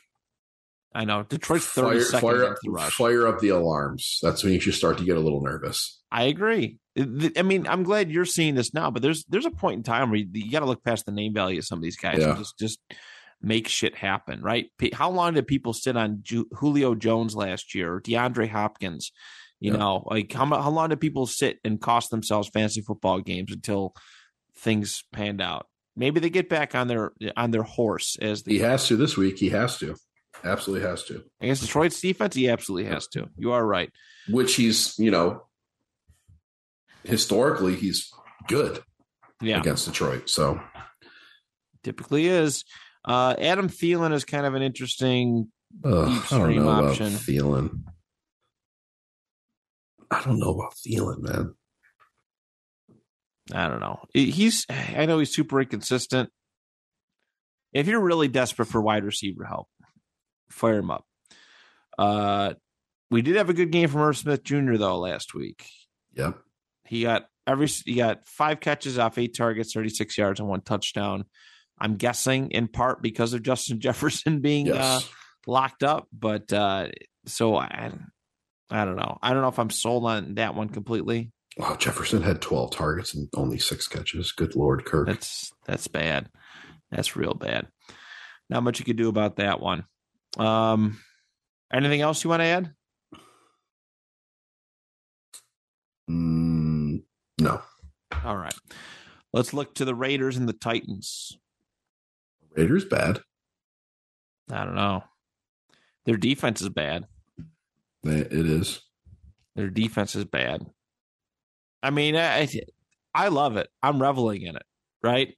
I know Detroit's fire, 32nd fire, the rush. fire up the alarms. That's when you should start to get a little nervous. I agree. I mean, I'm glad you're seeing this now, but there's there's a point in time where you, you got to look past the name value of some of these guys Yeah. and just just make shit happen, right? How long did people sit on Ju- Julio Jones last year, or DeAndre Hopkins? You Yeah. know, like how how long do people sit and cost themselves fantasy football games until things panned out? Maybe they get back on their on their horse as the He has to this week. He has to, absolutely has to. against Detroit's defense. He absolutely has to. You are right. Which he's, you know, historically he's good Yeah. against Detroit. So typically is. Uh, Adam Thielen is kind of an interesting. Ugh, I don't know about. Thielen. I don't know about Thielen, man. I don't know. He's. I know he's super inconsistent. If you're really desperate for wide receiver help, fire him up. Uh, we did have a good game from Irv Smith Jr. though last week. Yep. He got every. He got five catches off eight targets, thirty six yards, and one touchdown. I'm guessing in part because of Justin [laughs] Jefferson being uh, locked up. But uh, so I, I don't know. I don't know if I'm sold on that one completely. Wow, Jefferson had 12 targets and only six catches. Good Lord, Kirk. That's that's bad. That's real bad. Not much you could do about that one. Um, anything else you want to add? Mm, no. All right. Let's look to the Raiders and the Titans. Raiders bad. I don't know. Their defense is bad. It is. Their defense is bad. I mean, I I love it. I'm reveling in it. Right?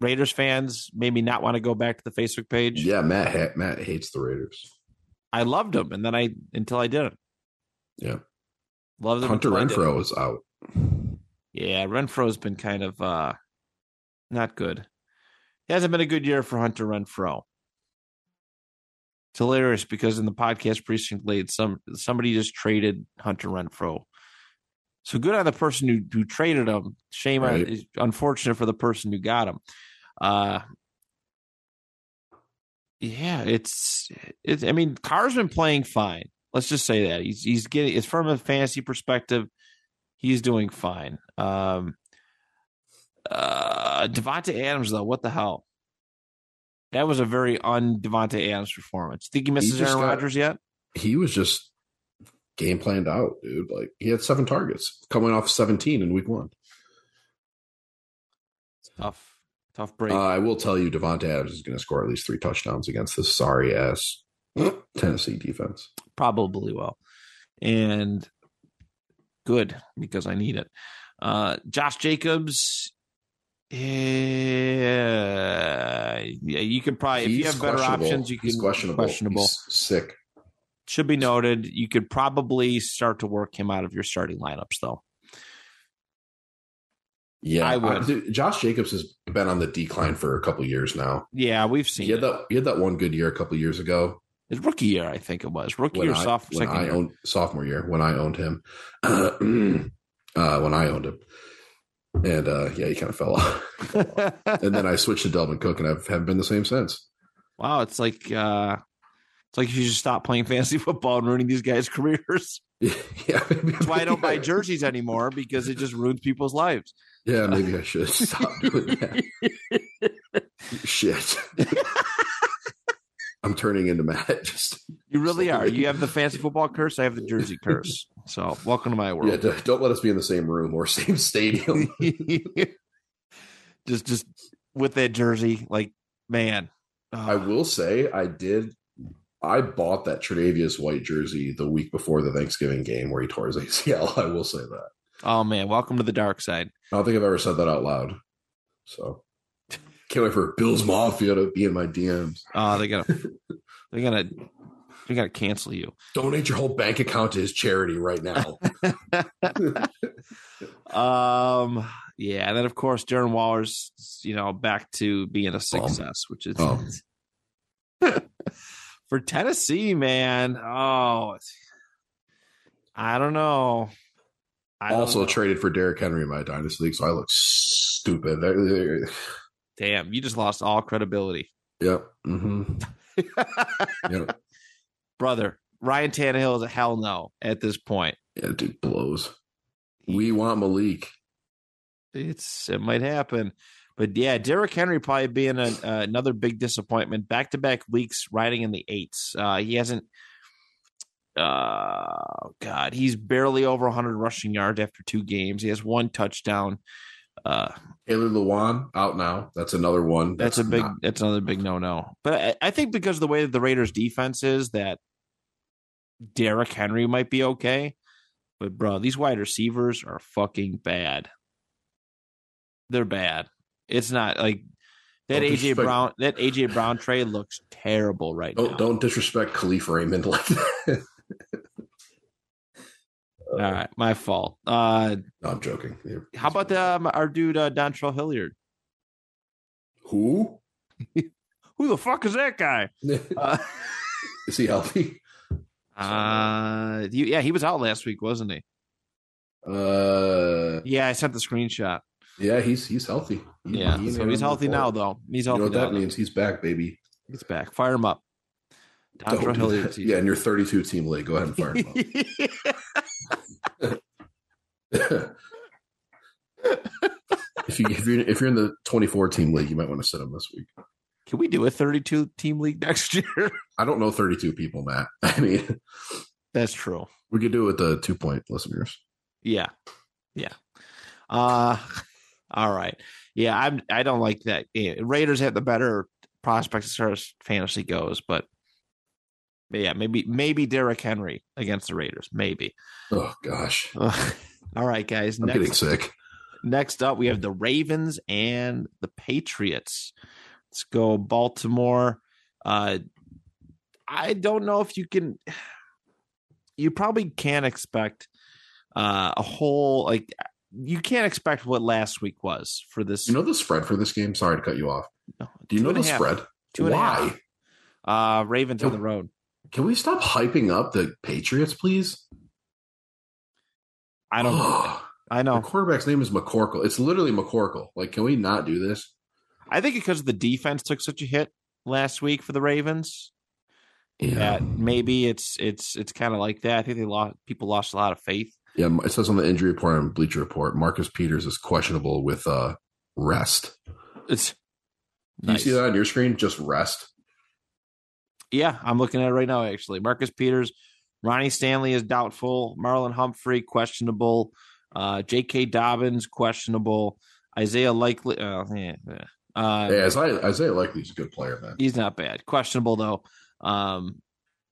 Raiders fans maybe not want to go back to the Facebook page. Yeah, Matt ha- Matt hates the Raiders. I loved them, and then I until I didn't. Yeah. Loved them. Hunter until I didn't. Renfrow is out. Yeah, Renfrow's been kind of uh not good. It hasn't been a good year for Hunter Renfrow. It's hilarious because in the podcast precinct late, some somebody just traded Hunter Renfrow. So good on the person who who traded him. Shame on Right. is unfortunate for the person who got him. Uh Yeah, it's it's. I mean, Carr's been playing fine. Let's just say that he's he's getting. It's from a fantasy perspective, he's doing fine. Um, uh, Davante Adams though, what the hell? That was a very un Davante Adams performance. Think he misses He Aaron Rodgers yet? He was just game planned out, dude. Like he had seven targets coming off 17 in week one. Tough, tough break. Uh, I will tell you, Davante Adams is going to score at least three touchdowns against this sorry ass [clears throat] Tennessee defense. Probably will, and good because I need it. Uh, Josh Jacobs. Yeah, you could probably if you have better options, you can He's questionable. questionable. He's sick. Should be noted. You could probably start to work him out of your starting lineups, though. Yeah, I would. dude, Josh Jacobs has been on the decline for a couple years now. Yeah, we've seen He had it. that. He had that one good year a couple years ago His rookie year, I think it was rookie when or I, soft when I year. owned sophomore year when I owned him. [clears throat] uh, when I owned him, and uh, yeah, he kind of fell [laughs] off. and then I switched to Dalvin Cook, and I haven't been the same since. wow, it's like uh it's like you just stop playing [laughs] fantasy football and ruining these guys' [laughs] careers. yeah, maybe, That's why I don't buy jerseys anymore because it just ruins people's lives. Yeah, maybe I should stop doing that. Shit. I'm turning into Matt. Just You really are. You have the fancy football curse. I have the jersey [laughs] curse. So welcome to my world. Yeah, don't let us be in the same room or [laughs] same stadium. [laughs] just just with that jersey, like man. I uh, will say I did. I bought that Tre'Davious White jersey the week before the Thanksgiving game where he tore his ACL. I will say that. oh man, welcome to the dark side. I don't think I've ever said that out loud. So can't wait for Bill's Mafia to be in my DMs. Oh, they gotta they gotta they gotta cancel you. Donate your whole bank account to his charity right now. [laughs] Um yeah, and then of course Darren Waller's you know back to being a success, which is Oh. [laughs] for Tennessee, man. Oh I don't know. I also know. traded for Derrick Henry in my dynasty league, so I look stupid. Damn, you just lost all credibility. Yep. hmm [laughs] Yep. Brother, Ryan Tannehill is a hell no at this point. Yeah, dude blows. We want Malik. It's it might happen, but yeah, Derrick Henry probably being a, uh, another big disappointment. Back to back weeks riding in the eights. Uh, he hasn't. Uh, God, he's barely over 100 rushing yards after two games. He has one touchdown. Uh, Taylor Lewan out now. That's another one. that's, a big. not- that's another big no no. But I, I think because of the way that the Raiders' defense is, that Derrick Henry might be okay. But bro, these wide receivers are fucking bad. They're bad. It's not like that Don't AJ Brown. That AJ Brown trade looks terrible right don't now. don't disrespect Kalif Raymond like that. [laughs] All right, my fault. Uh, No, I'm joking. How about the, um, our dude uh, Dontrell Hilliard? who? [laughs] Who the fuck is that guy? [laughs] Uh, Is he healthy? Uh, yeah, he was out last week, wasn't he? Uh, Yeah, I sent the screenshot. yeah, he's he's healthy. He- Yeah, he so he's healthy now, though. He's You know healthy what now. that means? He's back, baby. He's back. Fire him up. Don't do that. Yeah, in your 32 team league, go ahead and fire him up. [laughs] if you if you're if you're in the 24 team league, you might want to sit him this week. Can we do a 32 team league [laughs] next year? I don't know 32 people, Matt. [laughs] I mean, That's true. we could do it with the two point listeners. Yeah. Yeah. Uh [laughs] all right. Yeah, I'm I don't like that. Yeah, Raiders have the better prospects as far as fantasy goes, but yeah, maybe maybe Derrick Henry against the Raiders. Maybe. Oh gosh, all right, guys. I'm getting sick. next up we have the Ravens and the Patriots. Let's go Baltimore. Uh I don't know if you can you probably can't expect uh a whole like you can't expect what last week was for this You know the spread for this game? Sorry to cut you off. no, Do you know the half. spread? Two Why? Uh Ravens on the road. Can we stop hyping up the Patriots, please? I don't I know. The quarterback's name is McCorkle. It's literally McCorkle. Like, can we not do this? I think because the defense took such a hit last week for the Ravens. Yeah. That maybe it's it's it's kind of like that. I think they lost people lost a lot of faith. Yeah, it says on the injury report on Bleacher Report, Marcus Peters is questionable with uh rest. It's Do you see that on your screen? Just rest. Yeah, I'm looking at it right now. Actually, Marcus Peters, Ronnie Stanley is doubtful. Marlon Humphrey questionable. Uh, J.K. Dobbins questionable. Isaiah Likely. Uh, yeah, yeah. Uh, Yeah, as I Isaiah, Isaiah Likely's a good player, man. he's not bad. Questionable though. Um,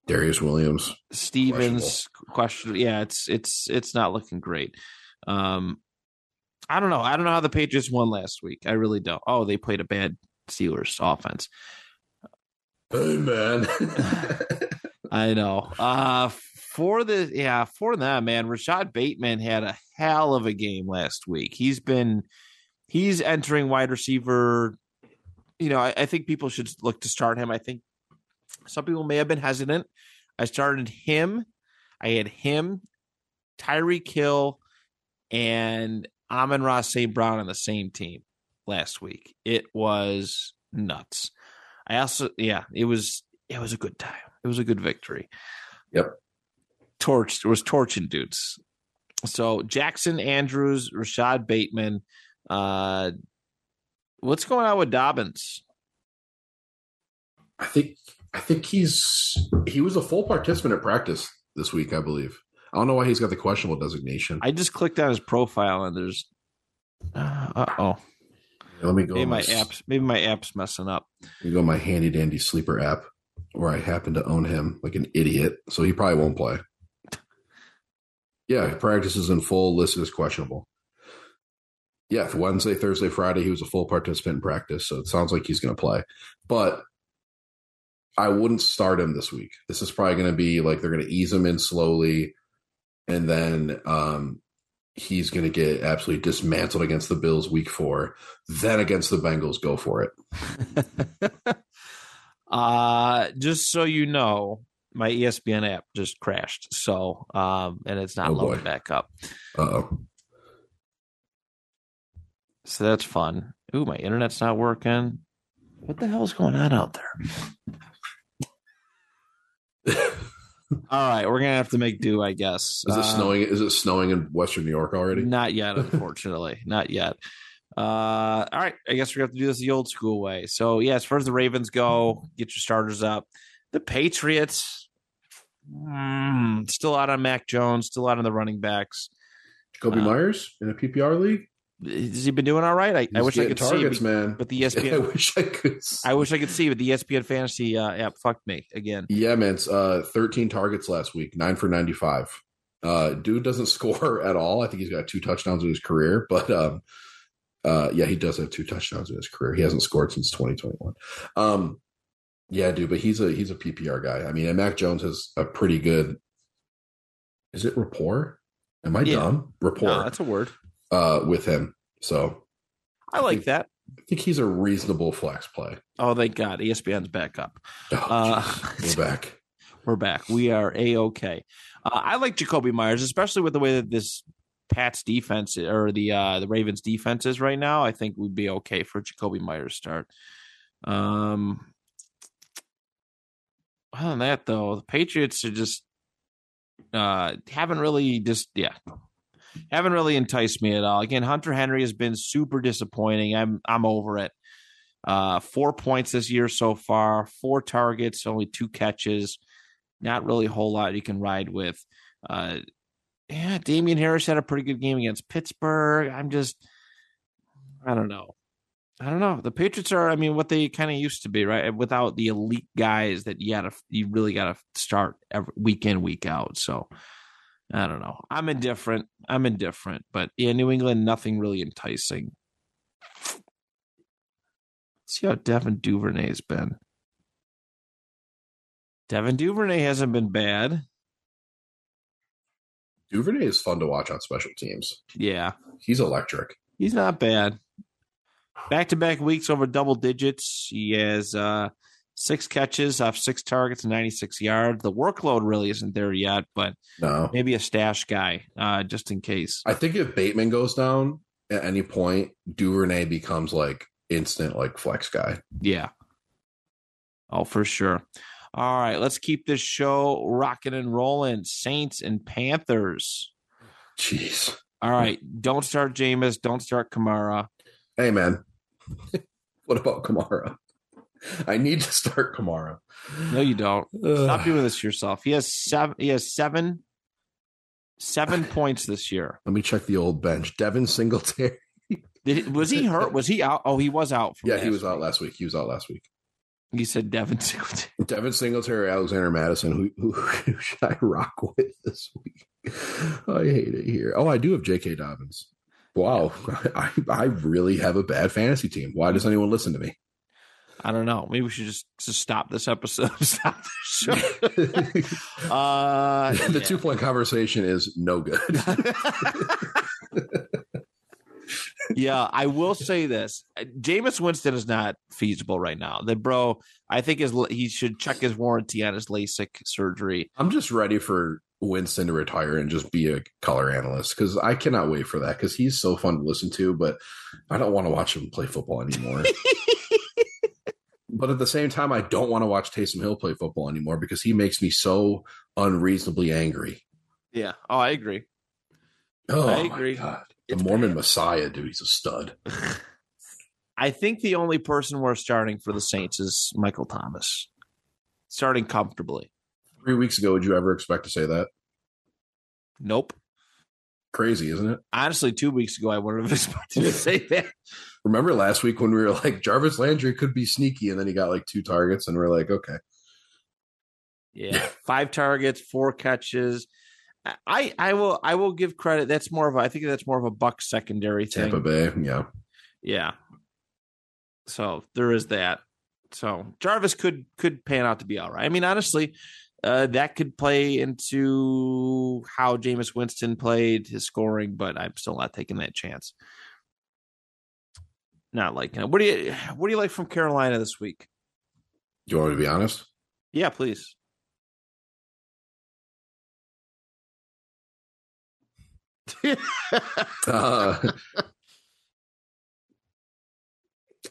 Darius Williams. Stevens question. Yeah, it's it's it's not looking great. Um, I don't know. I don't know how the Patriots won last week. I really don't. Oh, they played a bad Steelers offense. Hey man. [laughs] I know. Uh for the yeah, for that man, Rashod Bateman had a hell of a game last week. He's been he's entering wide receiver. You know, I, I think people should look to start him. I think some people may have been hesitant. I started him. I had him, Tyreek Hill, and Amon-Ra St. Brown on the same team last week. It was nuts. I also yeah, it was it was a good time. It was a good victory. Yep. Torched it was torching dudes. So Jackson Andrews, Rashod Bateman, uh what's going on with Dobbins? I think I think he's he was a full participant at practice this week, I believe. I don't know why he's got the questionable designation. I just clicked on his profile and there's uh oh. Let me go. Maybe my s- apps maybe my app's messing up. Me go my handy dandy sleeper app where I happen to own him like an idiot, so he probably won't play. [laughs] Yeah, he practices in full, listed as questionable. Yeah, Wednesday, Thursday, Friday, he was a full participant in practice, so it sounds like he's going to play. But I wouldn't start him this week. This is probably going to be like they're going to ease him in slowly, and then um, he's going to get absolutely dismantled against the Bills week four. Then against the Bengals, go for it. [laughs] uh just so you know, my ESPN app just crashed. So um and it's not Oh, loading back up. Uh oh. So that's fun. Ooh, my internet's not working. What the hell's going on out there? [laughs] All right, we're gonna have to make do, I guess. Is it Uh, snowing? Is it snowing in Western New York already? Not yet, [laughs] unfortunately. not yet. Uh, all right, I guess we have to do this the old school way. So, yeah, as far as the Ravens go, get your starters up. The Patriots, mm, still out on Mac Jones, still out on the running backs. Jakobi Uh, Meyers in a PPR league. Has he been doing all right? I, I wish I could targets, see, man. but the E I ESPN, wish I could. I wish I could see, but the ESPN fantasy uh, app fucked me again. yeah, man. It's uh, 13 targets last week, nine for 95. Uh, dude doesn't [laughs] score at all. I think he's got two touchdowns in his career, but um, uh, yeah, he does have two touchdowns in his career. He hasn't scored since 2021. Um, yeah, dude, but he's a he's a PPR guy. I mean, and Mac Jones has a pretty good. Is it rapport? Am I Yeah. dumb? Rapport No, that's a word. Uh, with him. So I like that. I think he's a reasonable flex play. Oh, thank God. ESPN's back up. Oh, Uh. [laughs] We're back. We're back. We are a okay. Uh, I like Jakobi Meyers, especially with the way that this Pats defense or the uh, the Ravens defense is right now. I think we'd be okay for Jakobi Meyers start. Um, other than that, though, the Patriots are just uh haven't really just yeah haven't really enticed me at all. Again, Hunter Henry has been super disappointing. I'm I'm over it. Uh, four points this year so far, four targets, only two catches not really a whole lot you can ride with. Uh, yeah, Damien Harris had a pretty good game against Pittsburgh. I'm just, I don't know. I don't know. The Patriots are, I mean, what they kind of used to be, right? Without the elite guys that you gotta, you really gotta start every week in, week out. So I don't know. I'm indifferent. I'm indifferent. But yeah, New England, nothing really enticing. see how Devin Duvernay's been. Devin Duvernay hasn't been bad. Duvernay is fun to watch on special teams. Yeah, He's electric. he's not bad. Back to back weeks over double digits. He has uh, six catches off six targets 96 yards. The workload really isn't there yet, but No, maybe a stash guy uh, just in case. I think if Bateman goes down at any point, Duvernay becomes like instant like flex guy. Yeah. Oh, for sure. All right, let's keep this show rocking and rolling. Saints and Panthers. Jeez. All right, don't start Jameis. Don't start Kamara. Hey, man. [laughs] what about Kamara? I need to start Kamara. No, you don't. Ugh. Stop doing this to yourself. He has seven. He has seven. Seven [sighs] points this year. Let me check the old bench. Devin Singletary. Did, was he hurt? Was he out? Oh, he was out. Yeah, he was out week. last week. He was out last week. He said Devin Singletary. Devin Singletary, Alexander Mattison. Who, who, [laughs] who should I rock with this week? I hate it here. Oh, I do have J.K. Dobbins. Wow, [laughs] I, I really have a bad fantasy team. Why does anyone listen to me? I don't know. Maybe we should just, just stop this episode. [laughs] Stop the show. [laughs] uh, the yeah. two point conversation is no good. [laughs] yeah, I will say this: Jameis Winston is not feasible right now. The bro, I think is he should check his warranty on his LASIK surgery. I'm just ready for Winston to retire and just be a color analyst because I cannot wait for that because he's so fun to listen to, but I don't want to watch him play football anymore. But at the same time, I don't want to watch Taysom Hill play football anymore because he makes me so unreasonably angry. Yeah. Oh, I agree. Oh, I my agree. God. The It's Mormon bad. Messiah, dude, he's a stud. [laughs] I think the only person we're starting for the Saints is Michael Thomas, starting comfortably. Three weeks ago, would you ever expect to say that? Nope. Crazy, isn't it? Honestly, two weeks ago, I wouldn't have expected to [laughs] say [laughs] that. Remember last week when we were like, Jarvis Landry could be sneaky, and then he got like two targets, and we're like, okay. Yeah, five targets, four catches. I I will I will give credit. That's more of a I think that's more of a Buck secondary thing. Tampa Bay, yeah. Yeah. So there is that. So Jarvis could could pan out to be all right. I mean, honestly, uh, that could play into how Jameis Winston played his scoring, but I'm still not taking that chance. Not liking it. What do you what do you like from Carolina this week? Do you want me to be honest? Yeah, please. [laughs] Uh,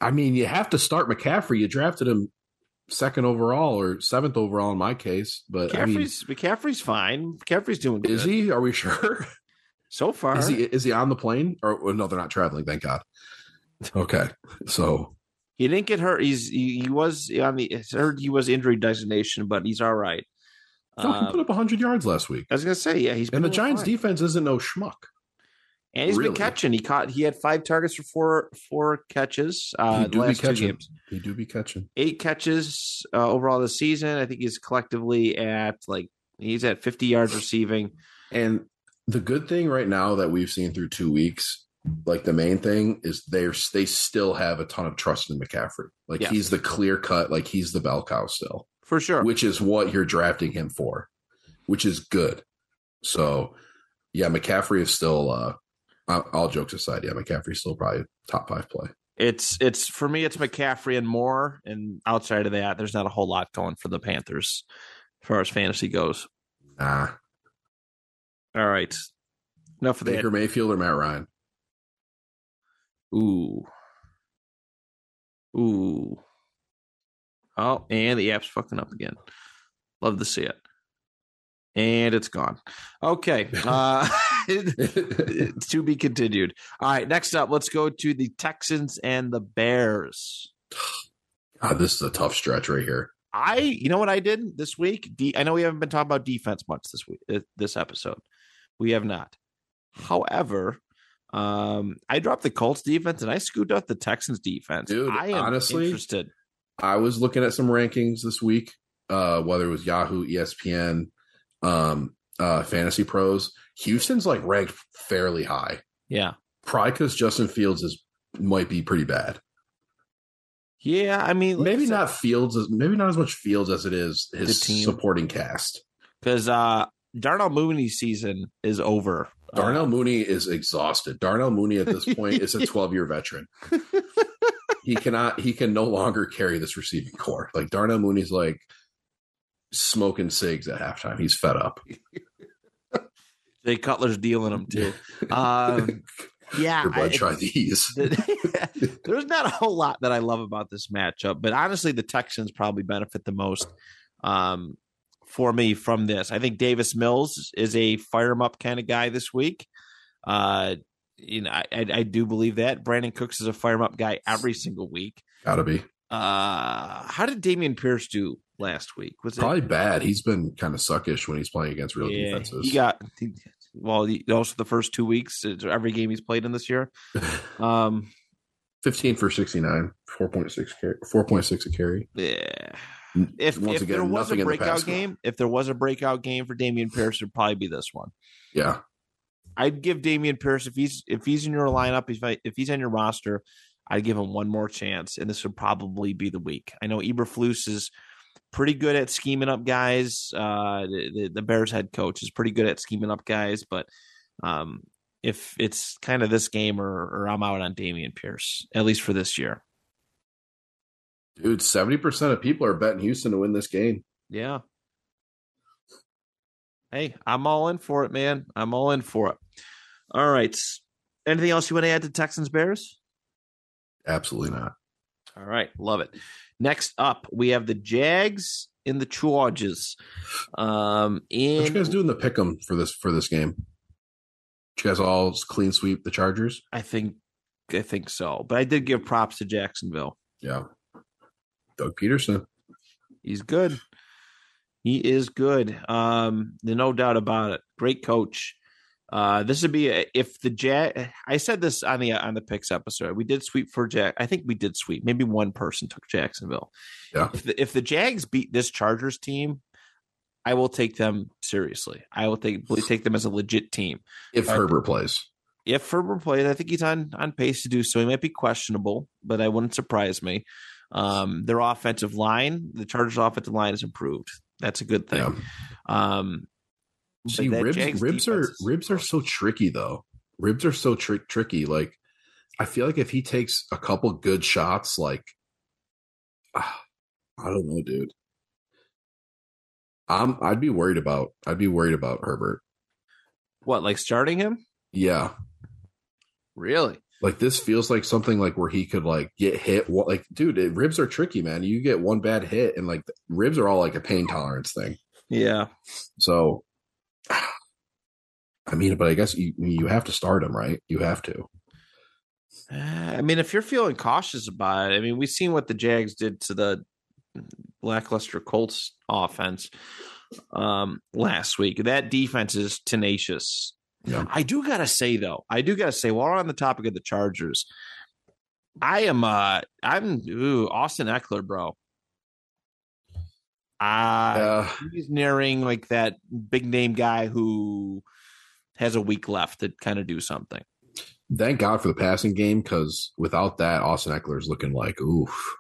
I mean, you have to start McCaffrey. You drafted him second overall or seventh overall in my case, but I mean, McCaffrey's McCaffrey's fine. McCaffrey's doing good is he? Are we [laughs] sure? so far. Is he? Is he on the plane? Or well, no, they're not traveling. Thank God. Okay, so He didn't get hurt. He's he, he was on the I heard he was injury designation, but he's all right. no, he put um, up 100 yards last week, I was gonna say, yeah, he's and the Giants' fine. defense isn't no schmuck. And he's really. been catching. He caught. He had five targets for four four catches. Uh, He the do be last two catching. games, He do be catching. eight catches uh, overall this season. I think he's collectively at like he's at fifty yards receiving. And the good thing right now that we've seen through two weeks, like the main thing is they're they still have a ton of trust in McCaffrey. Like he's the clear cut, like he's the bell cow still, For sure. which is what you're drafting him for, which is good. So, yeah, McCaffrey is still. uh all jokes aside, yeah, McCaffrey's still probably top five play. It's it's for me. It's McCaffrey and more, and outside of that, there's not a whole lot going for the Panthers as far as fantasy goes. Nah, All right, enough of that. Baker Mayfield or Matt Ryan. Ooh. Ooh. Oh, and the app's fucking up again. Love to see it. And it's gone. Okay. [laughs] Uh [laughs] to be continued. All right, next up, let's go to the Texans and the Bears. God, this is a tough stretch right here. I, you know what I did this week? De- I know we haven't been talking about defense much this week, uh, this episode. We have not. However, um, I dropped the Colts defense and I scooped up the Texans defense. Dude, I am honestly, interested. I was looking at some rankings this week, uh, whether it was Yahoo, ESPN, um, uh, Fantasy Pros. Houston's like ranked fairly high, Yeah, probably because Justin Fields is might be pretty bad. yeah. I mean, Maybe not Fields, as maybe not as much Fields as it is his team. supporting cast. because uh, Darnell Mooney's season is over. Darnell Uh, Mooney is exhausted. Darnell Mooney at this point is a [laughs] 12 year veteran. he cannot, he can no longer carry this receiving corps. Like Darnell Mooney's like smoking cigs at halftime. He's fed up. [laughs] Jay Cutler's dealing them too. [laughs] Um, Yeah, Your blood, I- try these. [laughs] there's not a whole lot that I love about this matchup, but honestly, the Texans probably benefit the most um, for me from this. I think Davis Mills is a fire him up kind of guy this week. Uh, you know, I, I, I do believe that Brandin Cooks is a fire 'em up guy every single week. Gotta be Uh, how did Dameon Pierce do last week? Was it probably bad. He's been kind of suckish when he's playing against real yeah, defenses. he got well. He, also, the first two weeks, every game he's played in this year. [laughs] Um, 15 for 69, 4.6 carry, 4.6 a carry. Yeah. If, Once if again, there was a nothing in the breakout game. game, if there was a breakout game for Dameon Pierce, it'd probably be this one. Yeah. I'd give Damian Pierce if he's if he's in your lineup, if I, if he's on your roster, I'd give him one more chance, and this would probably be the week. I know Eberflus is pretty good at scheming up guys. Uh, the, the the Bears head coach is pretty good at scheming up guys, but um, if it's kind of this game or or I'm out on Dameon Pierce at least for this year. Dude, 70% of people are betting Houston to win this game. Yeah. Hey, I'm all in for it, man. I'm all in for it. All right. Anything else you want to add to Texans Bears? Absolutely not. All right, love it. Next up, we have the Jags in the Chargers. Um, What you in guys doing the pick 'em for this for this game? Did you guys all clean sweep the Chargers? I think, I think so. But I did give props to Jacksonville. Yeah. Doug Pederson. He's good. He is good. Um, there's no doubt about it. Great coach. Uh, this would be a, if the Jag. I said this on the on the picks episode. We did sweep for Jack. I think we did sweep. Maybe one person took Jacksonville. Yeah. If the, if the Jags beat this Chargers team, I will take them seriously. I will take take them as a legit team. If Uh, Herbert plays. If Herbert plays, I think he's on on pace to do so. He might be questionable, but that wouldn't surprise me. Um, their offensive line, the Chargers' offensive line is improved. That's a good thing. Yeah. Um, See, ribs Jags ribs are ribs are so tricky though. Ribs are so tri- tricky. Like I feel like if he takes a couple good shots, like ah, I don't know, dude. I'm I'd be worried about I'd be worried about Herbert. what like starting him? Yeah. Really? Like this feels like something like where he could like get hit. Like, dude, it, ribs are tricky, man. You get one bad hit, and like ribs are all like a pain tolerance thing. Yeah. So, I mean, but I guess you you have to start him, right? You have to. Uh, I mean, if you're feeling cautious about it, I mean, we've seen what the Jags did to the lackluster Colts offense um, last week. That defense is tenacious. Yeah. I do gotta say though, I do gotta say, while we're on the topic of the Chargers, I am uh I'm ooh, Austin Ekeler, bro. Uh Uh, he's nearing like that big name guy who has a week left to kind of do something. thank God for the passing game because without that, Austin Ekeler is looking like oof.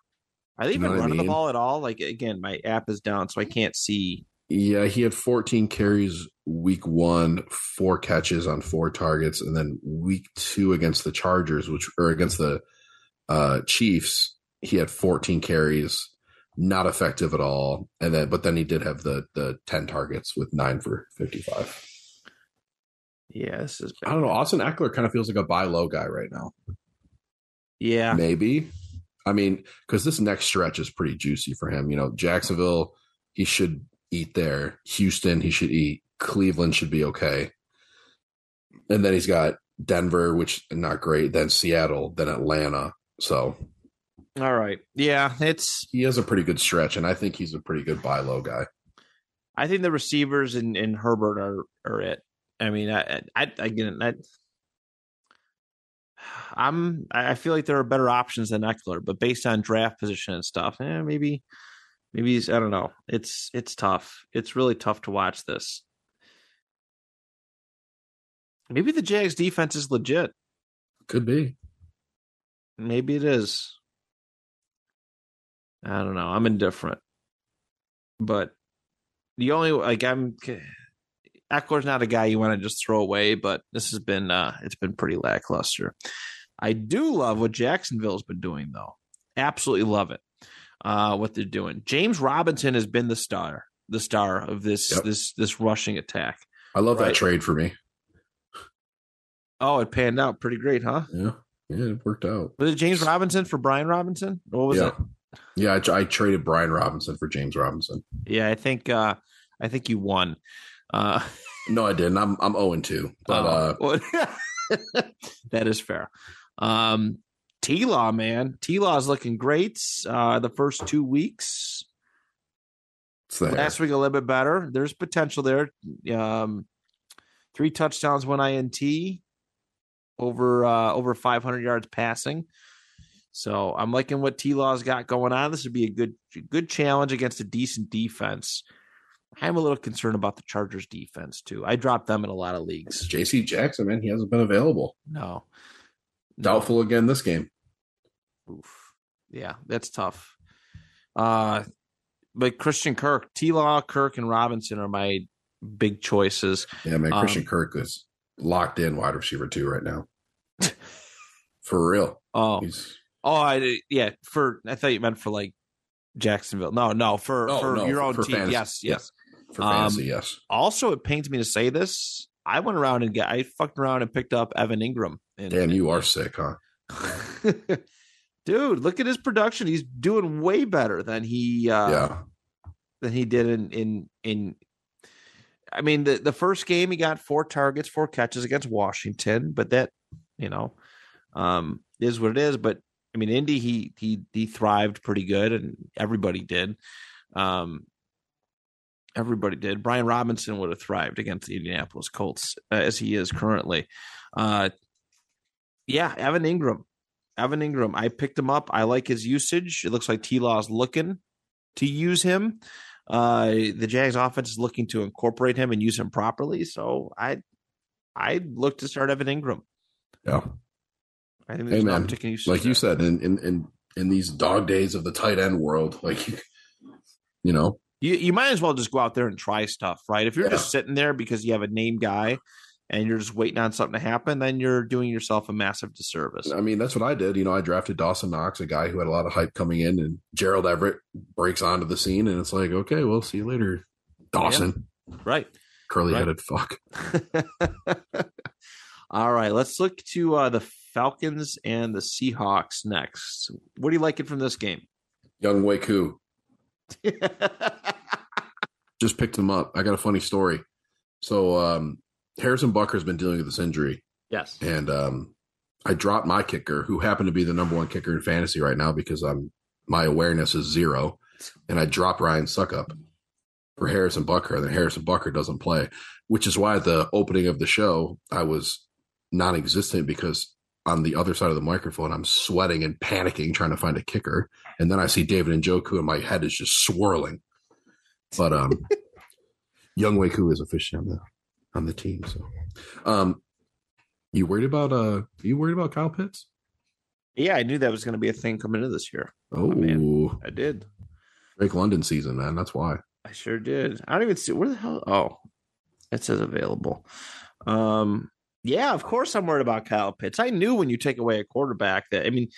Are they You even what I running the ball at all? Like again, my app is down, so I can't see. Yeah, he had 14 carries week one, four catches on four targets, and then week two against the Chargers, which or against the uh Chiefs, he had 14 carries, not effective at all. And then but then he did have the the 10 targets with nine for 55. Yeah, this is. I don't know. Austin Ekeler kind of feels like a buy low guy right now. Yeah, Maybe. I mean, because this next stretch is pretty juicy for him. You know, Jacksonville, he should eat there. Houston, he should eat. Cleveland should be okay. And then he's got Denver, which not great. Then Seattle, then Atlanta. So all right. Yeah, it's. he has a pretty good stretch, and I think he's a pretty good buy low guy. I think the receivers and and Herbert are are it. I mean, I I again, I, I'm I feel like there are better options than Ekeler, but based on draft position and stuff, eh, maybe maybe he's I don't know. It's it's tough. It's really tough to watch this. Maybe the Jags defense is legit. Could be. Maybe it is. I don't know. I'm indifferent. But the only like I'm Ekeler's not a guy you want to just throw away, but this has been uh it's been pretty lackluster. I do love what Jacksonville's been doing though. Absolutely love it. Uh what they're doing. James Robinson has been the star, the star of this Yep. this this rushing attack. I love Right. that trade for me. Oh, it panned out pretty great, huh? Yeah, yeah, it worked out. Was it James Robinson for Brian Robinson? What was yeah, it? Yeah. I, I traded Brian Robinson for James Robinson. Yeah, I think uh I think you won. Uh [laughs] No, I didn't. I'm I'm zero and two, but uh, oh, well, [laughs] that is fair. Um T Law, man. T Law is looking great. Uh the first two weeks. Last week a little bit better. There's potential there. Um three touchdowns, one INT, over uh over 500 yards passing. So I'm liking what T Law's got going on. This would be a good good challenge against a decent defense. I'm a little concerned about the Chargers defense too. I dropped them in a lot of leagues. J.C. Jackson, man, he hasn't been available. No. Doubtful again this game. Oof. Yeah, that's tough. Uh but Christian Kirk, T Law, Kirk, and Robinson are my big choices. Yeah, man, Um, Christian Kirk is locked in wide receiver two right now. [laughs] For real, Oh, he's oh, I yeah. For I thought you meant for like Jacksonville. No, no, for Oh, for no, your own for team. fantasy. Yes, Yeah. yes. for Um, fantasy. yes, Also, it pains me to say this. I went around and get I fucked around and picked up Evan Engram. in- damn, in- you are sick, huh? [laughs] Dude, look at his production. He's doing way better than he uh yeah, than he did in in in I mean the the first game he got four targets, four catches against Washington, but that, you know, um is what it is, but I mean Indy he he he thrived pretty good and everybody did. Um everybody did. Brian Robinson would have thrived against the Indianapolis Colts uh, as he is currently. Uh yeah, Evan Engram. Evan Engram, I picked him up. I like his usage. It looks like T Law's looking to use him. Uh, the Jags offense is looking to incorporate him and use him properly. So I, I look to start Evan Engram. yeah. I think Hey, there's no man, particular use. Like you said, in in in in these dog days of the tight end world, [laughs] like you know, you you might as well just go out there and try stuff, right? If you're Yeah. just sitting there because you have a name guy and you're just waiting on something to happen, then you're doing yourself a massive disservice. I mean, that's what I did. You know, I drafted Dawson Knox, a guy who had a lot of hype coming in, and Gerald Everett breaks onto the scene, and it's like, okay, well, see you later, Dawson, Right. curly headed fuck. [laughs] All right, let's look to uh, the Falcons and the Seahawks next. What are you liking from this game? Younghoe Koo [laughs] just picked him up. I got a funny story. So um, Harrison Butker's been dealing with this injury, yes. and um, I dropped my kicker, who happened to be the number one kicker in fantasy right now because I'm my awareness is zero, and I dropped Ryan Succop for Harrison Butker, and then Harrison Butker doesn't play, which is why at the opening of the show I was non-existent because on the other side of the microphone I'm sweating and panicking trying to find a kicker, and then I see David Njoku, and my head is just swirling. But um, [laughs] Younghoe Koo is officially on the on the team, so um, you worried about uh you worried about Kyle Pitts? Yeah, I knew that was going to be a thing coming into this year. Oh man. I did. Drake London season, man. That's why. I sure did. I don't even see where the hell. Oh, it says available. Um, yeah, of course I'm worried about Kyle Pitts. I knew when you take away a quarterback that I mean,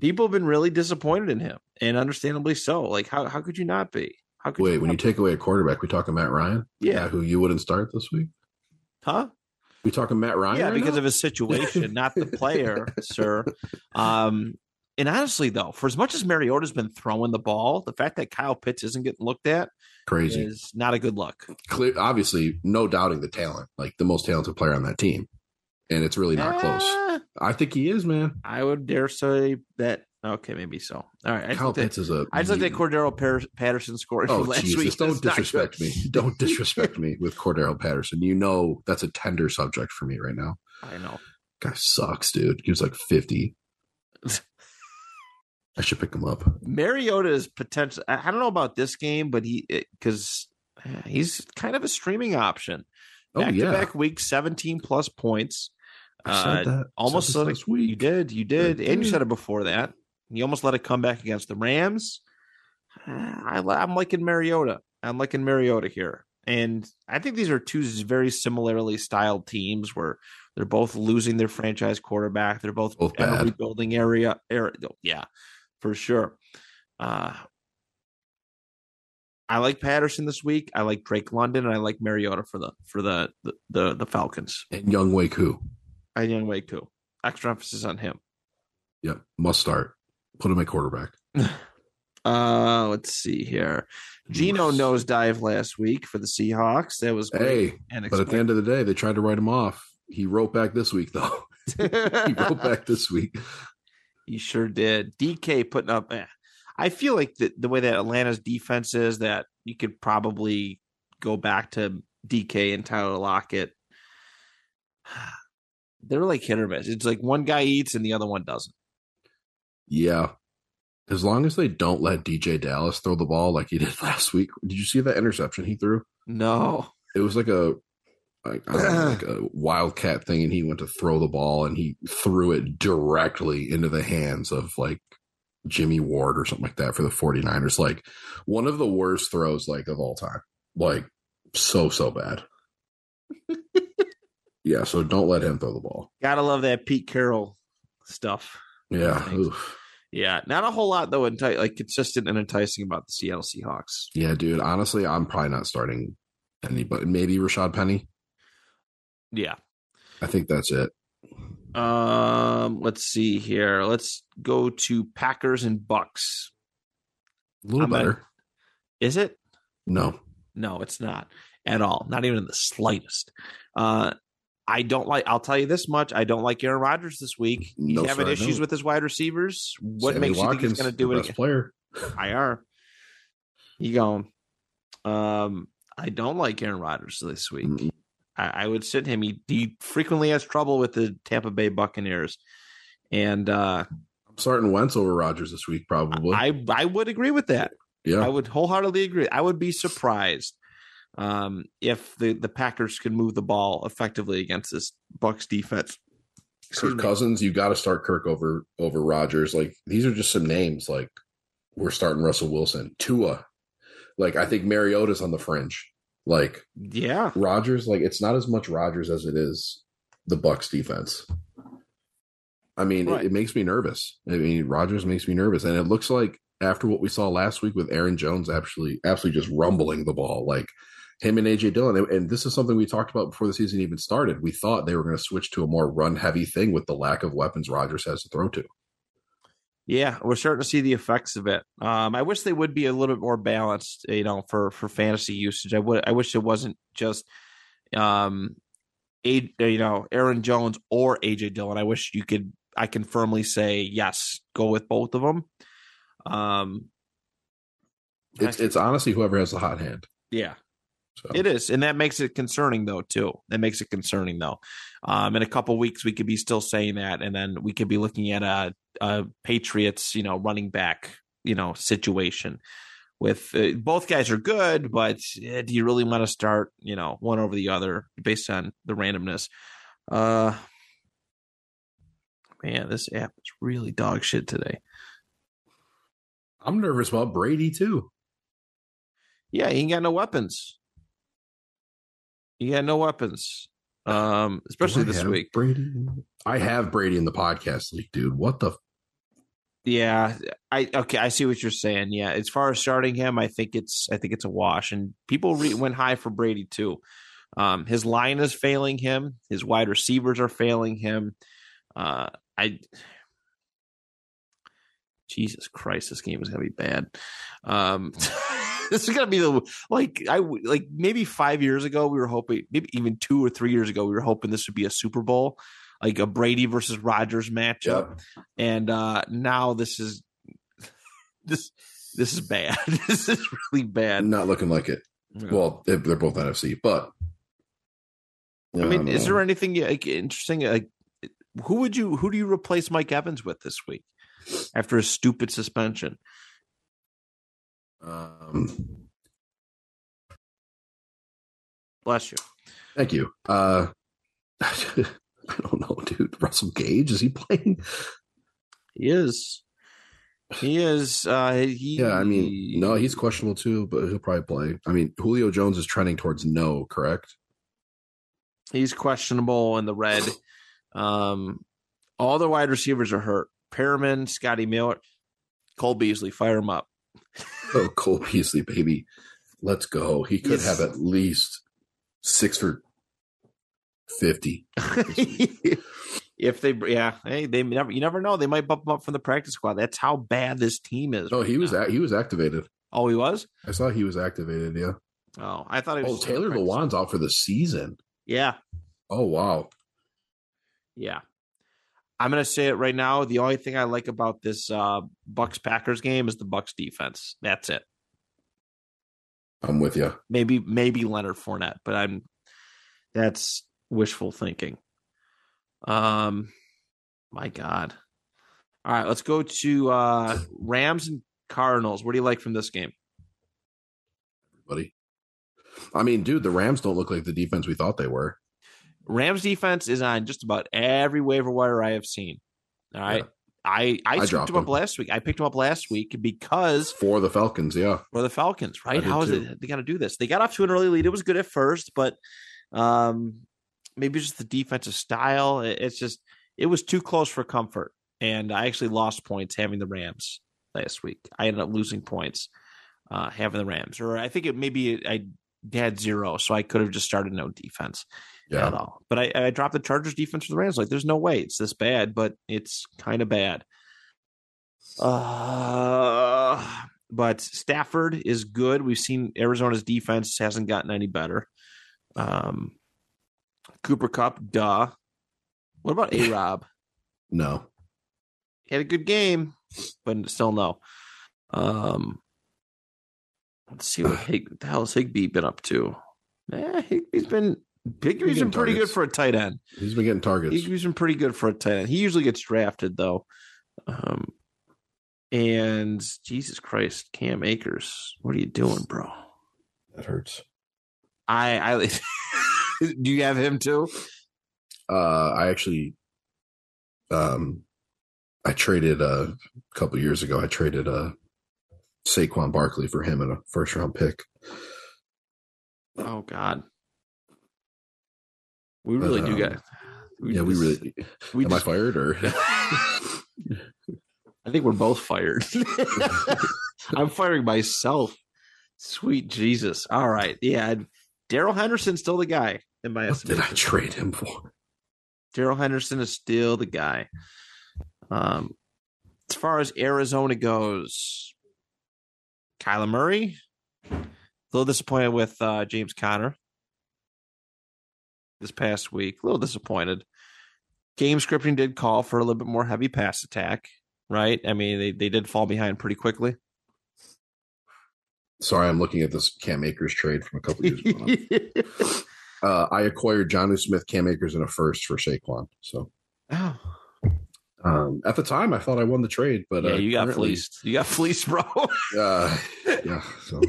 people have been really disappointed in him, and understandably so. Like, how how could you not be? How could Wait, when you take away a quarterback, we talking Matt Ryan? The Yeah. who you wouldn't start this week? huh? We talking Matt Ryan? yeah, right because now? of his situation, not the player, [laughs] sir. Um, and honestly, though, for as much as Mariota's been throwing the ball, the fact that Kyle Pitts isn't getting looked at crazy. is not a good look. Clear, obviously, no doubting the talent, like the most talented player on that team, and it's really not close. Eh, I think he is, man. I would dare say that. Okay, maybe so. All right, I Kyle looked at, Pitts is a. I just looked at mutant. Cordarrelle Patterson scored Oh [laughs] last Jesus! week. Don't disrespect me. [laughs] Don't disrespect me with Cordarrelle Patterson. You know that's a tender subject for me right now. I know. Guy sucks, dude. He was like fifty. [laughs] I should pick him up. Mariota is potential. I don't know about this game, but he because eh, he's kind of a streaming option. Oh yeah, to back week, seventeen plus points. I said Uh, that. almost said let it, last week. you did, you did, and you said it before that. You almost let it come back against the Rams. Ah, I, I'm liking Mariota. I'm liking Mariota here, and I think these are two very similarly styled teams where they're both losing their franchise quarterback. They're both, Both in a rebuilding area. area. Yeah, for sure. Uh, I like Patterson this week. I like Drake London, and I like Mariota for the for the the the, the Falcons. and Young who? and Younghoe Koo. Extra emphasis on him. Yep, must start. Put him at quarterback. [laughs] Uh, let's see here. Gino nosedive last week for the Seahawks. That was great. Hey, and but at the end of the day, they tried to write him off. He wrote back this week, though. [laughs] he wrote back this week. He sure did. DK putting up. eh, I feel like the, the way that Atlanta's defense is, that you could probably go back to DK and Tyler Lockett. [sighs] They're like hit or miss. It's like one guy eats and the other one doesn't. Yeah. As long as they don't let DeeJay Dallas throw the ball like he did [laughs] last week. Did you see that interception he threw? No. It was like a like, know, like a wildcat thing, and he went to throw the ball and he threw it directly into the hands of like Jimmy Ward or something like that for the 49ers. Like one of the worst throws like of all time. Like so so bad. [laughs] yeah, so don't let him throw the ball. Gotta love that Pete Carroll stuff. Yeah. Yeah, not a whole lot though. Enti- like consistent and enticing about the Seattle Seahawks. Yeah, dude. Honestly, I'm probably not starting anybody. Maybe Rashaad Penny. Yeah. I think that's it. Um. Let's see here. Let's go to Packers and Bucs. A little I'm at- better. Is it? No. No, it's not at all. Not even in the slightest. Uh, I don't like. I'll tell you this much: I don't like Aaron Rodgers this week. He's No, having sir, issues with his wide receivers. What Sammy makes you think he's going to do it again? player. IR. You going? Um, I don't like Aaron Rodgers this week. Mm-mm. I, I would sit him. He, he frequently has trouble with the Tampa Bay Buccaneers, and uh, I'm starting Wentz over Rodgers this week, probably. I I would agree with that. Yeah, I would wholeheartedly agree. I would be surprised um, if the the Packers could move the ball effectively against this Bucs defense. Excuse Kirk me. Cousins, you got to start Kirk over over Rodgers. Like these are just some names. Like we're starting Russell Wilson, Tua. Like I think Mariota's on the fringe. Like Yeah, Rodgers. like it's not as much Rodgers as it is the Bucs defense. I mean, Right. it, it makes me nervous. I mean, Rodgers makes me nervous, and it looks like after what we saw last week with Aaron Jones, actually, absolutely just rumbling the ball, like him and AJ Dillon. And, and this is something we talked about before the season even started. We thought they were going to switch to a more run heavy thing with the lack of weapons Rodgers has to throw to. Yeah, we're starting to see the effects of it. Um, I wish they would be a little bit more balanced, you know, for for fantasy usage. I would. I wish it wasn't just, um, a you know Aaron Jones or AJ Dillon. I wish you could. I can firmly say yes, go with both of them. Um, It's it's honestly whoever has the hot hand. yeah, So It is, and that makes it concerning though too. That makes it concerning though. Um, in a couple weeks, we could be still saying that, and then we could be looking at a, a Patriots, you know, running back, you know, situation with uh, both guys are good, but uh, do you really want to start, you know, one over the other based on the randomness? Uh, man, this app is really dog shit today. I'm nervous about Brady too. Yeah, he ain't got no weapons. He got no weapons. Um, especially this week. Brady. I have Brady in the podcast league, dude. What the? Yeah, I okay. I see what you're saying. Yeah, as far as starting him, I think it's I think it's a wash, and people re- went high for Brady too. Um, his line is failing him. His wide receivers are failing him. Uh, I, Jesus Christ, this game is gonna be bad. Um, [laughs] [laughs] this is gonna be the like I like maybe five years ago we were hoping, maybe even two or three years ago we were hoping this would be a Super Bowl, like a Brady versus Rodgers matchup. And uh now this is [laughs] this this is bad. [laughs] This is really bad. Not looking like it. Well, they- they're both NFC, but i mean is there anything like interesting like who would you who do you replace mike evans with this week after a stupid suspension Um, bless you thank you. Uh, [laughs] I don't know, dude. Russell Gage is he playing? he is he is uh he Yeah, I mean, no, he's questionable too, but he'll probably play. I mean, Julio Jones is trending towards no, correct? he's questionable in the red um all the wide receivers are hurt Perriman, Scotty Miller, Cole Beasley, fire him up. [laughs] Oh, Cole Beasley, baby, let's go. He could Yes. have at least six for fifty. [laughs] if they, yeah, hey, they never, you never know. They might bump him up from the practice squad. That's how bad this team is. Oh, right he was now. a- he was activated. Oh, he was. I saw he was activated. Yeah. Oh, I thought was. Oh, Taylor Lewan's out for the season. Yeah, Oh wow. yeah. I'm gonna say it right now. The only thing I like about this uh Bucs Packers game is the Bucs defense. That's it. I'm with you. Maybe maybe Leonard Fournette, but I'm that's wishful thinking. Um, my God. All right, let's go to uh Rams and Cardinals. What do you like from this game? buddy. I mean, dude, the Rams don't look like the defense we thought they were. Rams defense is on just about every waiver wire I have seen. All right. Yeah. I I, I scooped him up them. last week. I picked him up last week because For the Falcons, yeah. for the Falcons, right? How is too. it they got to do this? They got off to an early lead. It was good at first, but um maybe just the defensive style. It- It's just it was too close for comfort, and I actually lost points having the Rams last week. I ended up losing points uh having the Rams, or I think it maybe I had zero, so I could have just started no defense Yeah. at all. But I, I dropped the Chargers defense for the Rams. Like, there's no way it's this bad, but it's kind of bad. Uh, but Stafford is good. We've seen Arizona's defense hasn't gotten any better. Um, Cooper Kupp, duh. What about [laughs] A Rob? No. He had a good game, but still no. Um, let's see what, [sighs] Hig, what the hell has Higbee been up to? Yeah, Higbee's been Higbee's been pretty good for a tight end. He's been getting targets. Higbee's been pretty good for a tight end. He usually gets drafted though. Um, and Jesus Christ, Cam Akers, what are you doing, bro? That hurts. I, I [laughs] do you have him too? Uh I actually um I traded uh, a couple years ago, I traded uh Saquon Barkley for him in a first round pick. Oh God, we really do Um, get. yeah, we really We am I fired or I think we're both fired. [laughs] I'm firing myself. Sweet Jesus. All right. Yeah. Darrell Henderson's still the guy in my what did I trade him for? Darrell Henderson is still the guy. Um, as far as Arizona goes, Kyler Murray, a little disappointed with uh, James Conner this past week. A little disappointed. Game scripting did call for a little bit more heavy pass attack, right? I mean, they, they did fall behind pretty quickly. Sorry, I'm looking at this Cam Akers trade from a couple years ago. [laughs] uh, I acquired Jonnu Smith, Cam Akers, in a first for Saquon. So oh, um, at the time, I thought I won the trade, but yeah, uh, you got fleeced. You got fleeced, bro. [laughs] Uh, yeah. So,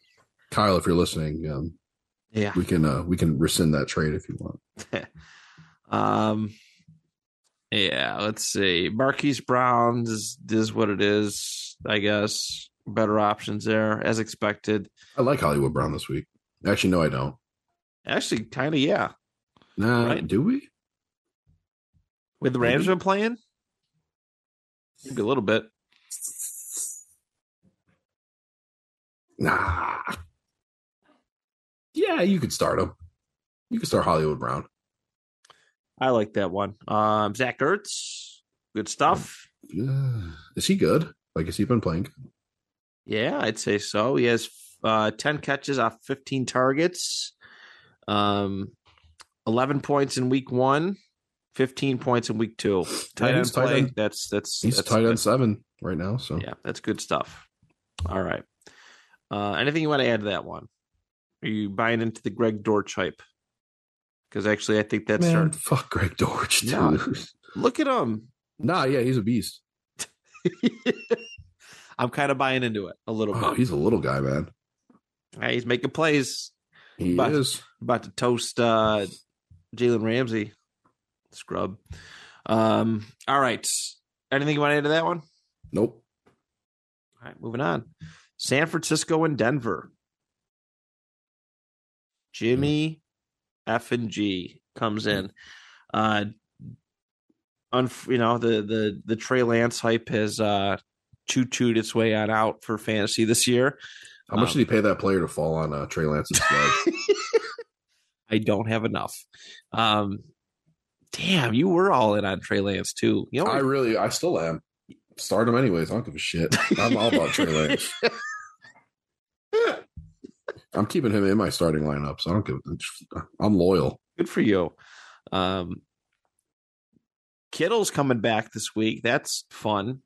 [laughs] Kyle, if you're listening, um, yeah. we can uh, we can rescind that trade if you want. [laughs] Um, yeah, let's see. Marquise Brown is, is what it is, I guess. Better options there, as expected. I like Hollywood Brown this week. Actually, no, I don't. Actually, kind of, yeah. Nah, Right. do we? With the Rams been playing, maybe a little bit. Nah. Yeah, you could start him. You could start Hollywood Brown. I like that one. Um, Zach Ertz, good stuff. Yeah. Is he good? Like, has he been playing? Yeah, I'd say so. He has uh, 10 catches off 15 targets, um, 11 points in week one, 15 points in week two. Tight end he's tight play. end. That's, that's, He's that's tight good. end seven right now. So Yeah, that's good stuff. All right. Uh, anything you want to add to that one? Are you buying into the Greg Dortch hype? Because actually, I think that's man, fuck Greg Dortch, dude. No. look at him. nah, yeah, he's a beast. [laughs] I'm kind of buying into it a little Oh, bit. he's a little guy, man. Hey, he's making plays. He But- is. About to toast uh, Jalen Ramsey, scrub. Um, all right. Anything you want to add to that one? Nope. All right, moving on. San Francisco and Denver. Jimmy F and G comes in. Uh un, you know, the the the Trey Lance hype has uh choo chooed its way on out for fantasy this year. How much Um, did he pay that player to fall on uh, Trey Lance's [laughs] leg? I don't have enough. Um Damn, you were all in on Trey Lance too. You know, I really, I still am. Start him anyways. I don't give a shit. I'm all about Trey [laughs] Lance. I'm keeping him in my starting lineup, so I don't give. I'm loyal. good for you. Um, Kittle's coming back this week. That's fun.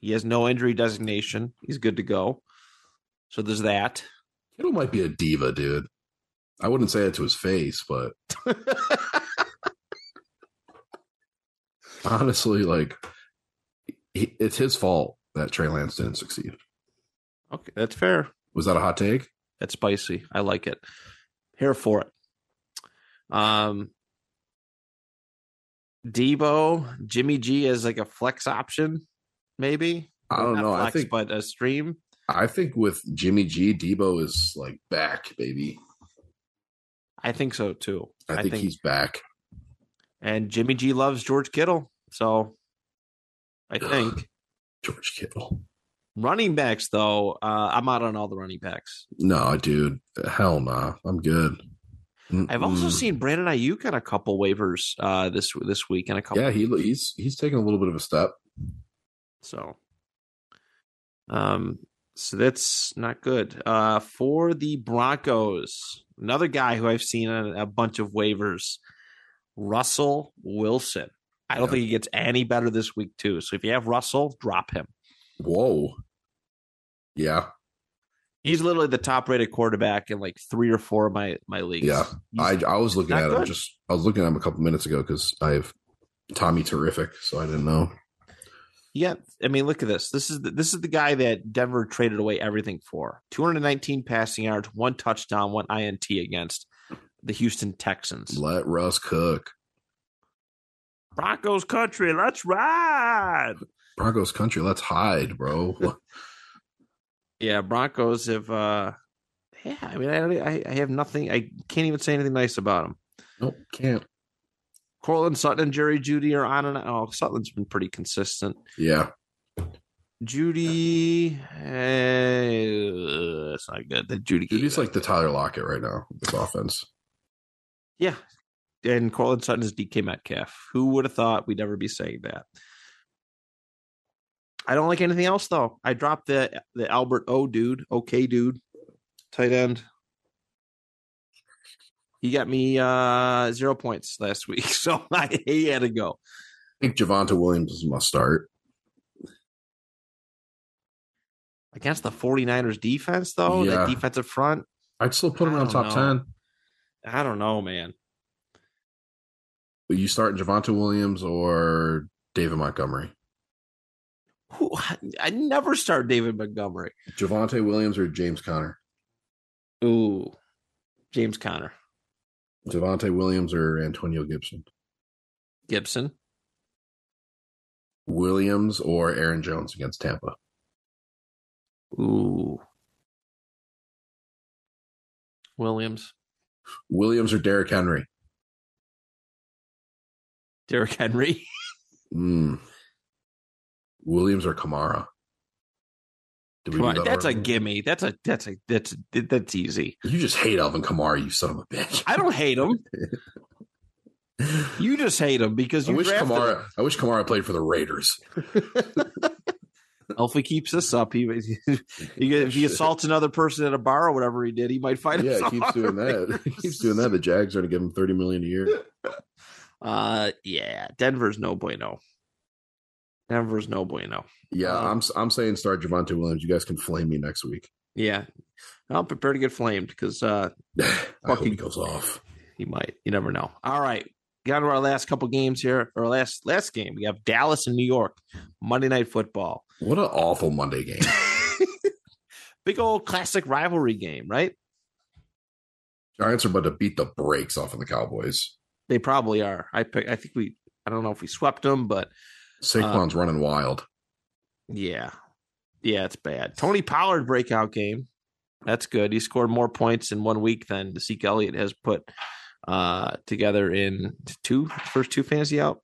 He has no injury designation. He's good to go. So there's that. Kittle might be a diva, dude. I wouldn't say it to his face, but [laughs] honestly, like it's his fault that Trey Lance didn't succeed. okay, that's fair. Was that a hot take? That's spicy. I like it. Here for it. Um, Deebo, Jimmy G as like a flex option, maybe. I don't Not know. I flex, think but a stream. I think with Jimmy G, Deebo is like back, baby. I think so too. I, think, he's back. and Jimmy G loves George Kittle, so I [sighs] think George Kittle. Running backs though. Uh, I'm out on all the running backs. No, dude. Hell nah. I'm good. I've also seen Brandon Aiyuk on a couple waivers uh, this this week and a couple. Yeah, he he's he's taking a little bit of a step. So, um, so that's not good. Uh, for the Broncos, another guy who I've seen on a bunch of waivers, Russell Wilson. I don't Yeah. think he gets any better this week too. So if you have Russell, drop him. Whoa. Yeah, He's literally the top rated quarterback in like three or four of my my leagues. Yeah. He's- I I was looking at him good. just I was looking at him a couple minutes ago because I have Tommy Terrific, so I didn't know. Yeah, I mean, look at this. This is the, this is the guy that Denver traded away everything for. 219 passing yards, one touchdown, one INT against the Houston Texans. Let Russ cook. Broncos country, let's ride. Broncos country, let's hide, bro. [laughs] Yeah, Broncos have. uh Yeah, I mean, I, I have nothing. I can't even say anything nice about them. nope, can't. Courtland Sutton and Jerry Jeudy are on and oh, Sutton's been pretty consistent. Yeah. Jeudy, eh, it's not good. The Jeudy, he's like the Tyler Lockett right now, this offense. Yeah. And Courtland Sutton is DK Metcalf. Who would have thought we'd ever be saying that? I don't like anything else though. I dropped the the Albert O dude, okay dude, tight end. He got me uh zero points last week, [laughs] so I he had to go. I think Javonte Williams is must start. Against the 49ers defense, though, Yeah. that defensive front. I'd still put him on top know. 10. I don't know, man. But you start Javonte Williams or David Montgomery? Who, I never start David Montgomery. Javonte Williams or James Conner? Ooh, James Conner, Javonte Williams or Antonio Gibson? Gibson. Williams or Aaron Jones against Tampa? Ooh. Williams. Williams or Derrick Henry? Derrick Henry. [laughs] Mm. Williams or Kamara? Did we Come do that that's a already? gimme. That's a that's a that's that's easy. You just hate Alvin Kamara, you son of a bitch. I don't hate him. [laughs] You just hate him because I you wish drafted Kamara. him. I wish Kamara played for the Raiders. Well, if he keeps this up, he, [laughs] he if he assaults another person at a bar or whatever he did, he might find Yeah, himself he keeps doing that. [laughs] He keeps doing that. The Jags are going to give him thirty million a year. Uh, yeah, Denver's no bueno. Denver's no bueno. Yeah, Um, I'm. I'm saying start Javonte Williams. You guys can flame me next week. Yeah, I'm prepared to get flamed because uh, [sighs] I hope Fucking- he goes off. he might. You never know. All right, got to our last couple games here, or last last game. We have Dallas and New York Monday Night Football. What an awful Monday game. [laughs] Big old classic rivalry game, right? Giants are about to beat the brakes off of the Cowboys. They probably are. I pick. I think we. I don't know if we swept them, but Saquon's Uh, running wild. yeah, yeah, it's bad. Tony Pollard breakout game. That's good. He scored more points in one week than Zeke Elliott has put uh, together in two first two fantasy out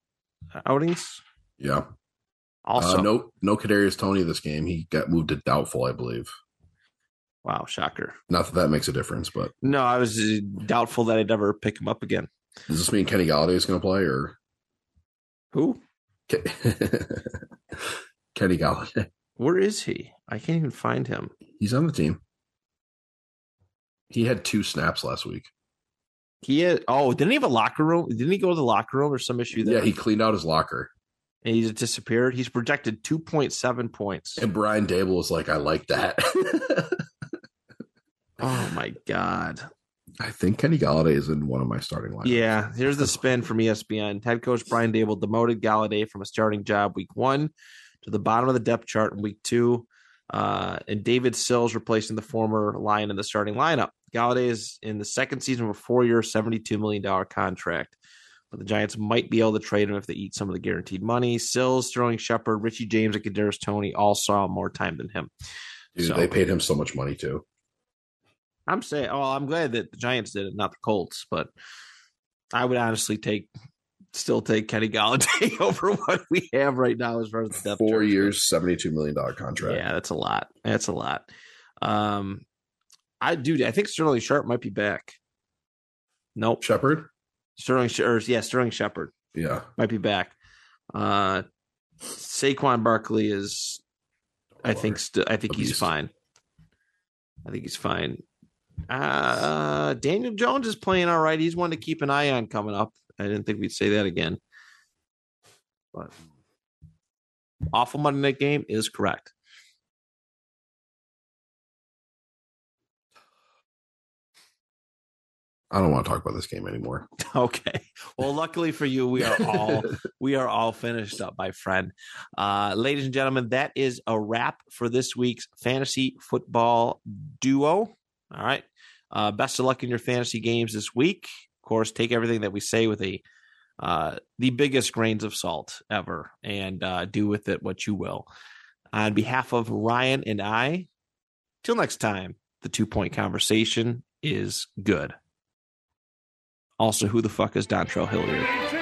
outings. Yeah. Also, uh, no, no Kadarius Toney this game. He got moved to doubtful, I believe. wow, shocker. Not that that makes a difference, but No, I was uh, doubtful that I'd ever pick him up again. does this mean Kenny Golladay is going to play, or Who? [laughs] Kenny Golladay. Where is he? I can't even find him. He's on the team. He had two snaps last week. He had, oh, didn't he have a locker room? Didn't he go to the locker room or some issue there? Yeah, he cleaned out his locker. and he's disappeared. He's projected 2.7 points. And Brian Daboll was like, I like that. [laughs] Oh my god. I think Kenny Golladay is in one of my starting lineups. Yeah, here's the spin from ESPN. Head coach Brian Daboll demoted Golladay from a starting job week one to the bottom of the depth chart in week two. Uh, and David Sills replacing the former Lion in the starting lineup. Golladay is in the second season of a four year, $72 million contract. But the Giants might be able to trade him if they eat some of the guaranteed money. Sills, Sterling Shepard, Richie James, and Kadarius Toney all saw more time than him. Dude, So- they paid him so much money too. I'm saying, oh, I'm glad that the Giants did it, not the Colts. But I would honestly take, still take Kenny Golladay [laughs] over what we have right now as far as the depth Four years, seventy-two million dollar contract. Yeah, that's a lot. That's a lot. Um, I do. I think Sterling Sharp might be back. Nope, Shepard. Sterling. Or, yeah, Sterling Shepard Yeah, might be back. Uh, Saquon Barkley is. I think. St- I think he's fine. I think he's fine. Uh, Daniel Jones is playing all right. He's one to keep an eye on coming up. I didn't think we'd say that again. But awful Monday night game is correct. I don't want to talk about this game anymore. [laughs] Okay. Well, luckily for you, we are all [laughs] we are all finished up, my friend. Uh, ladies and gentlemen, that is a wrap for this week's fantasy football duo. All right. Uh, best of luck in your fantasy games this week. Of course, take everything that we say with a uh, the biggest grains of salt ever, and uh, do with it what you will. On behalf of Ryan and I, till next time, the two point conversation is good. Also, who the fuck is Dontrell Hilliard?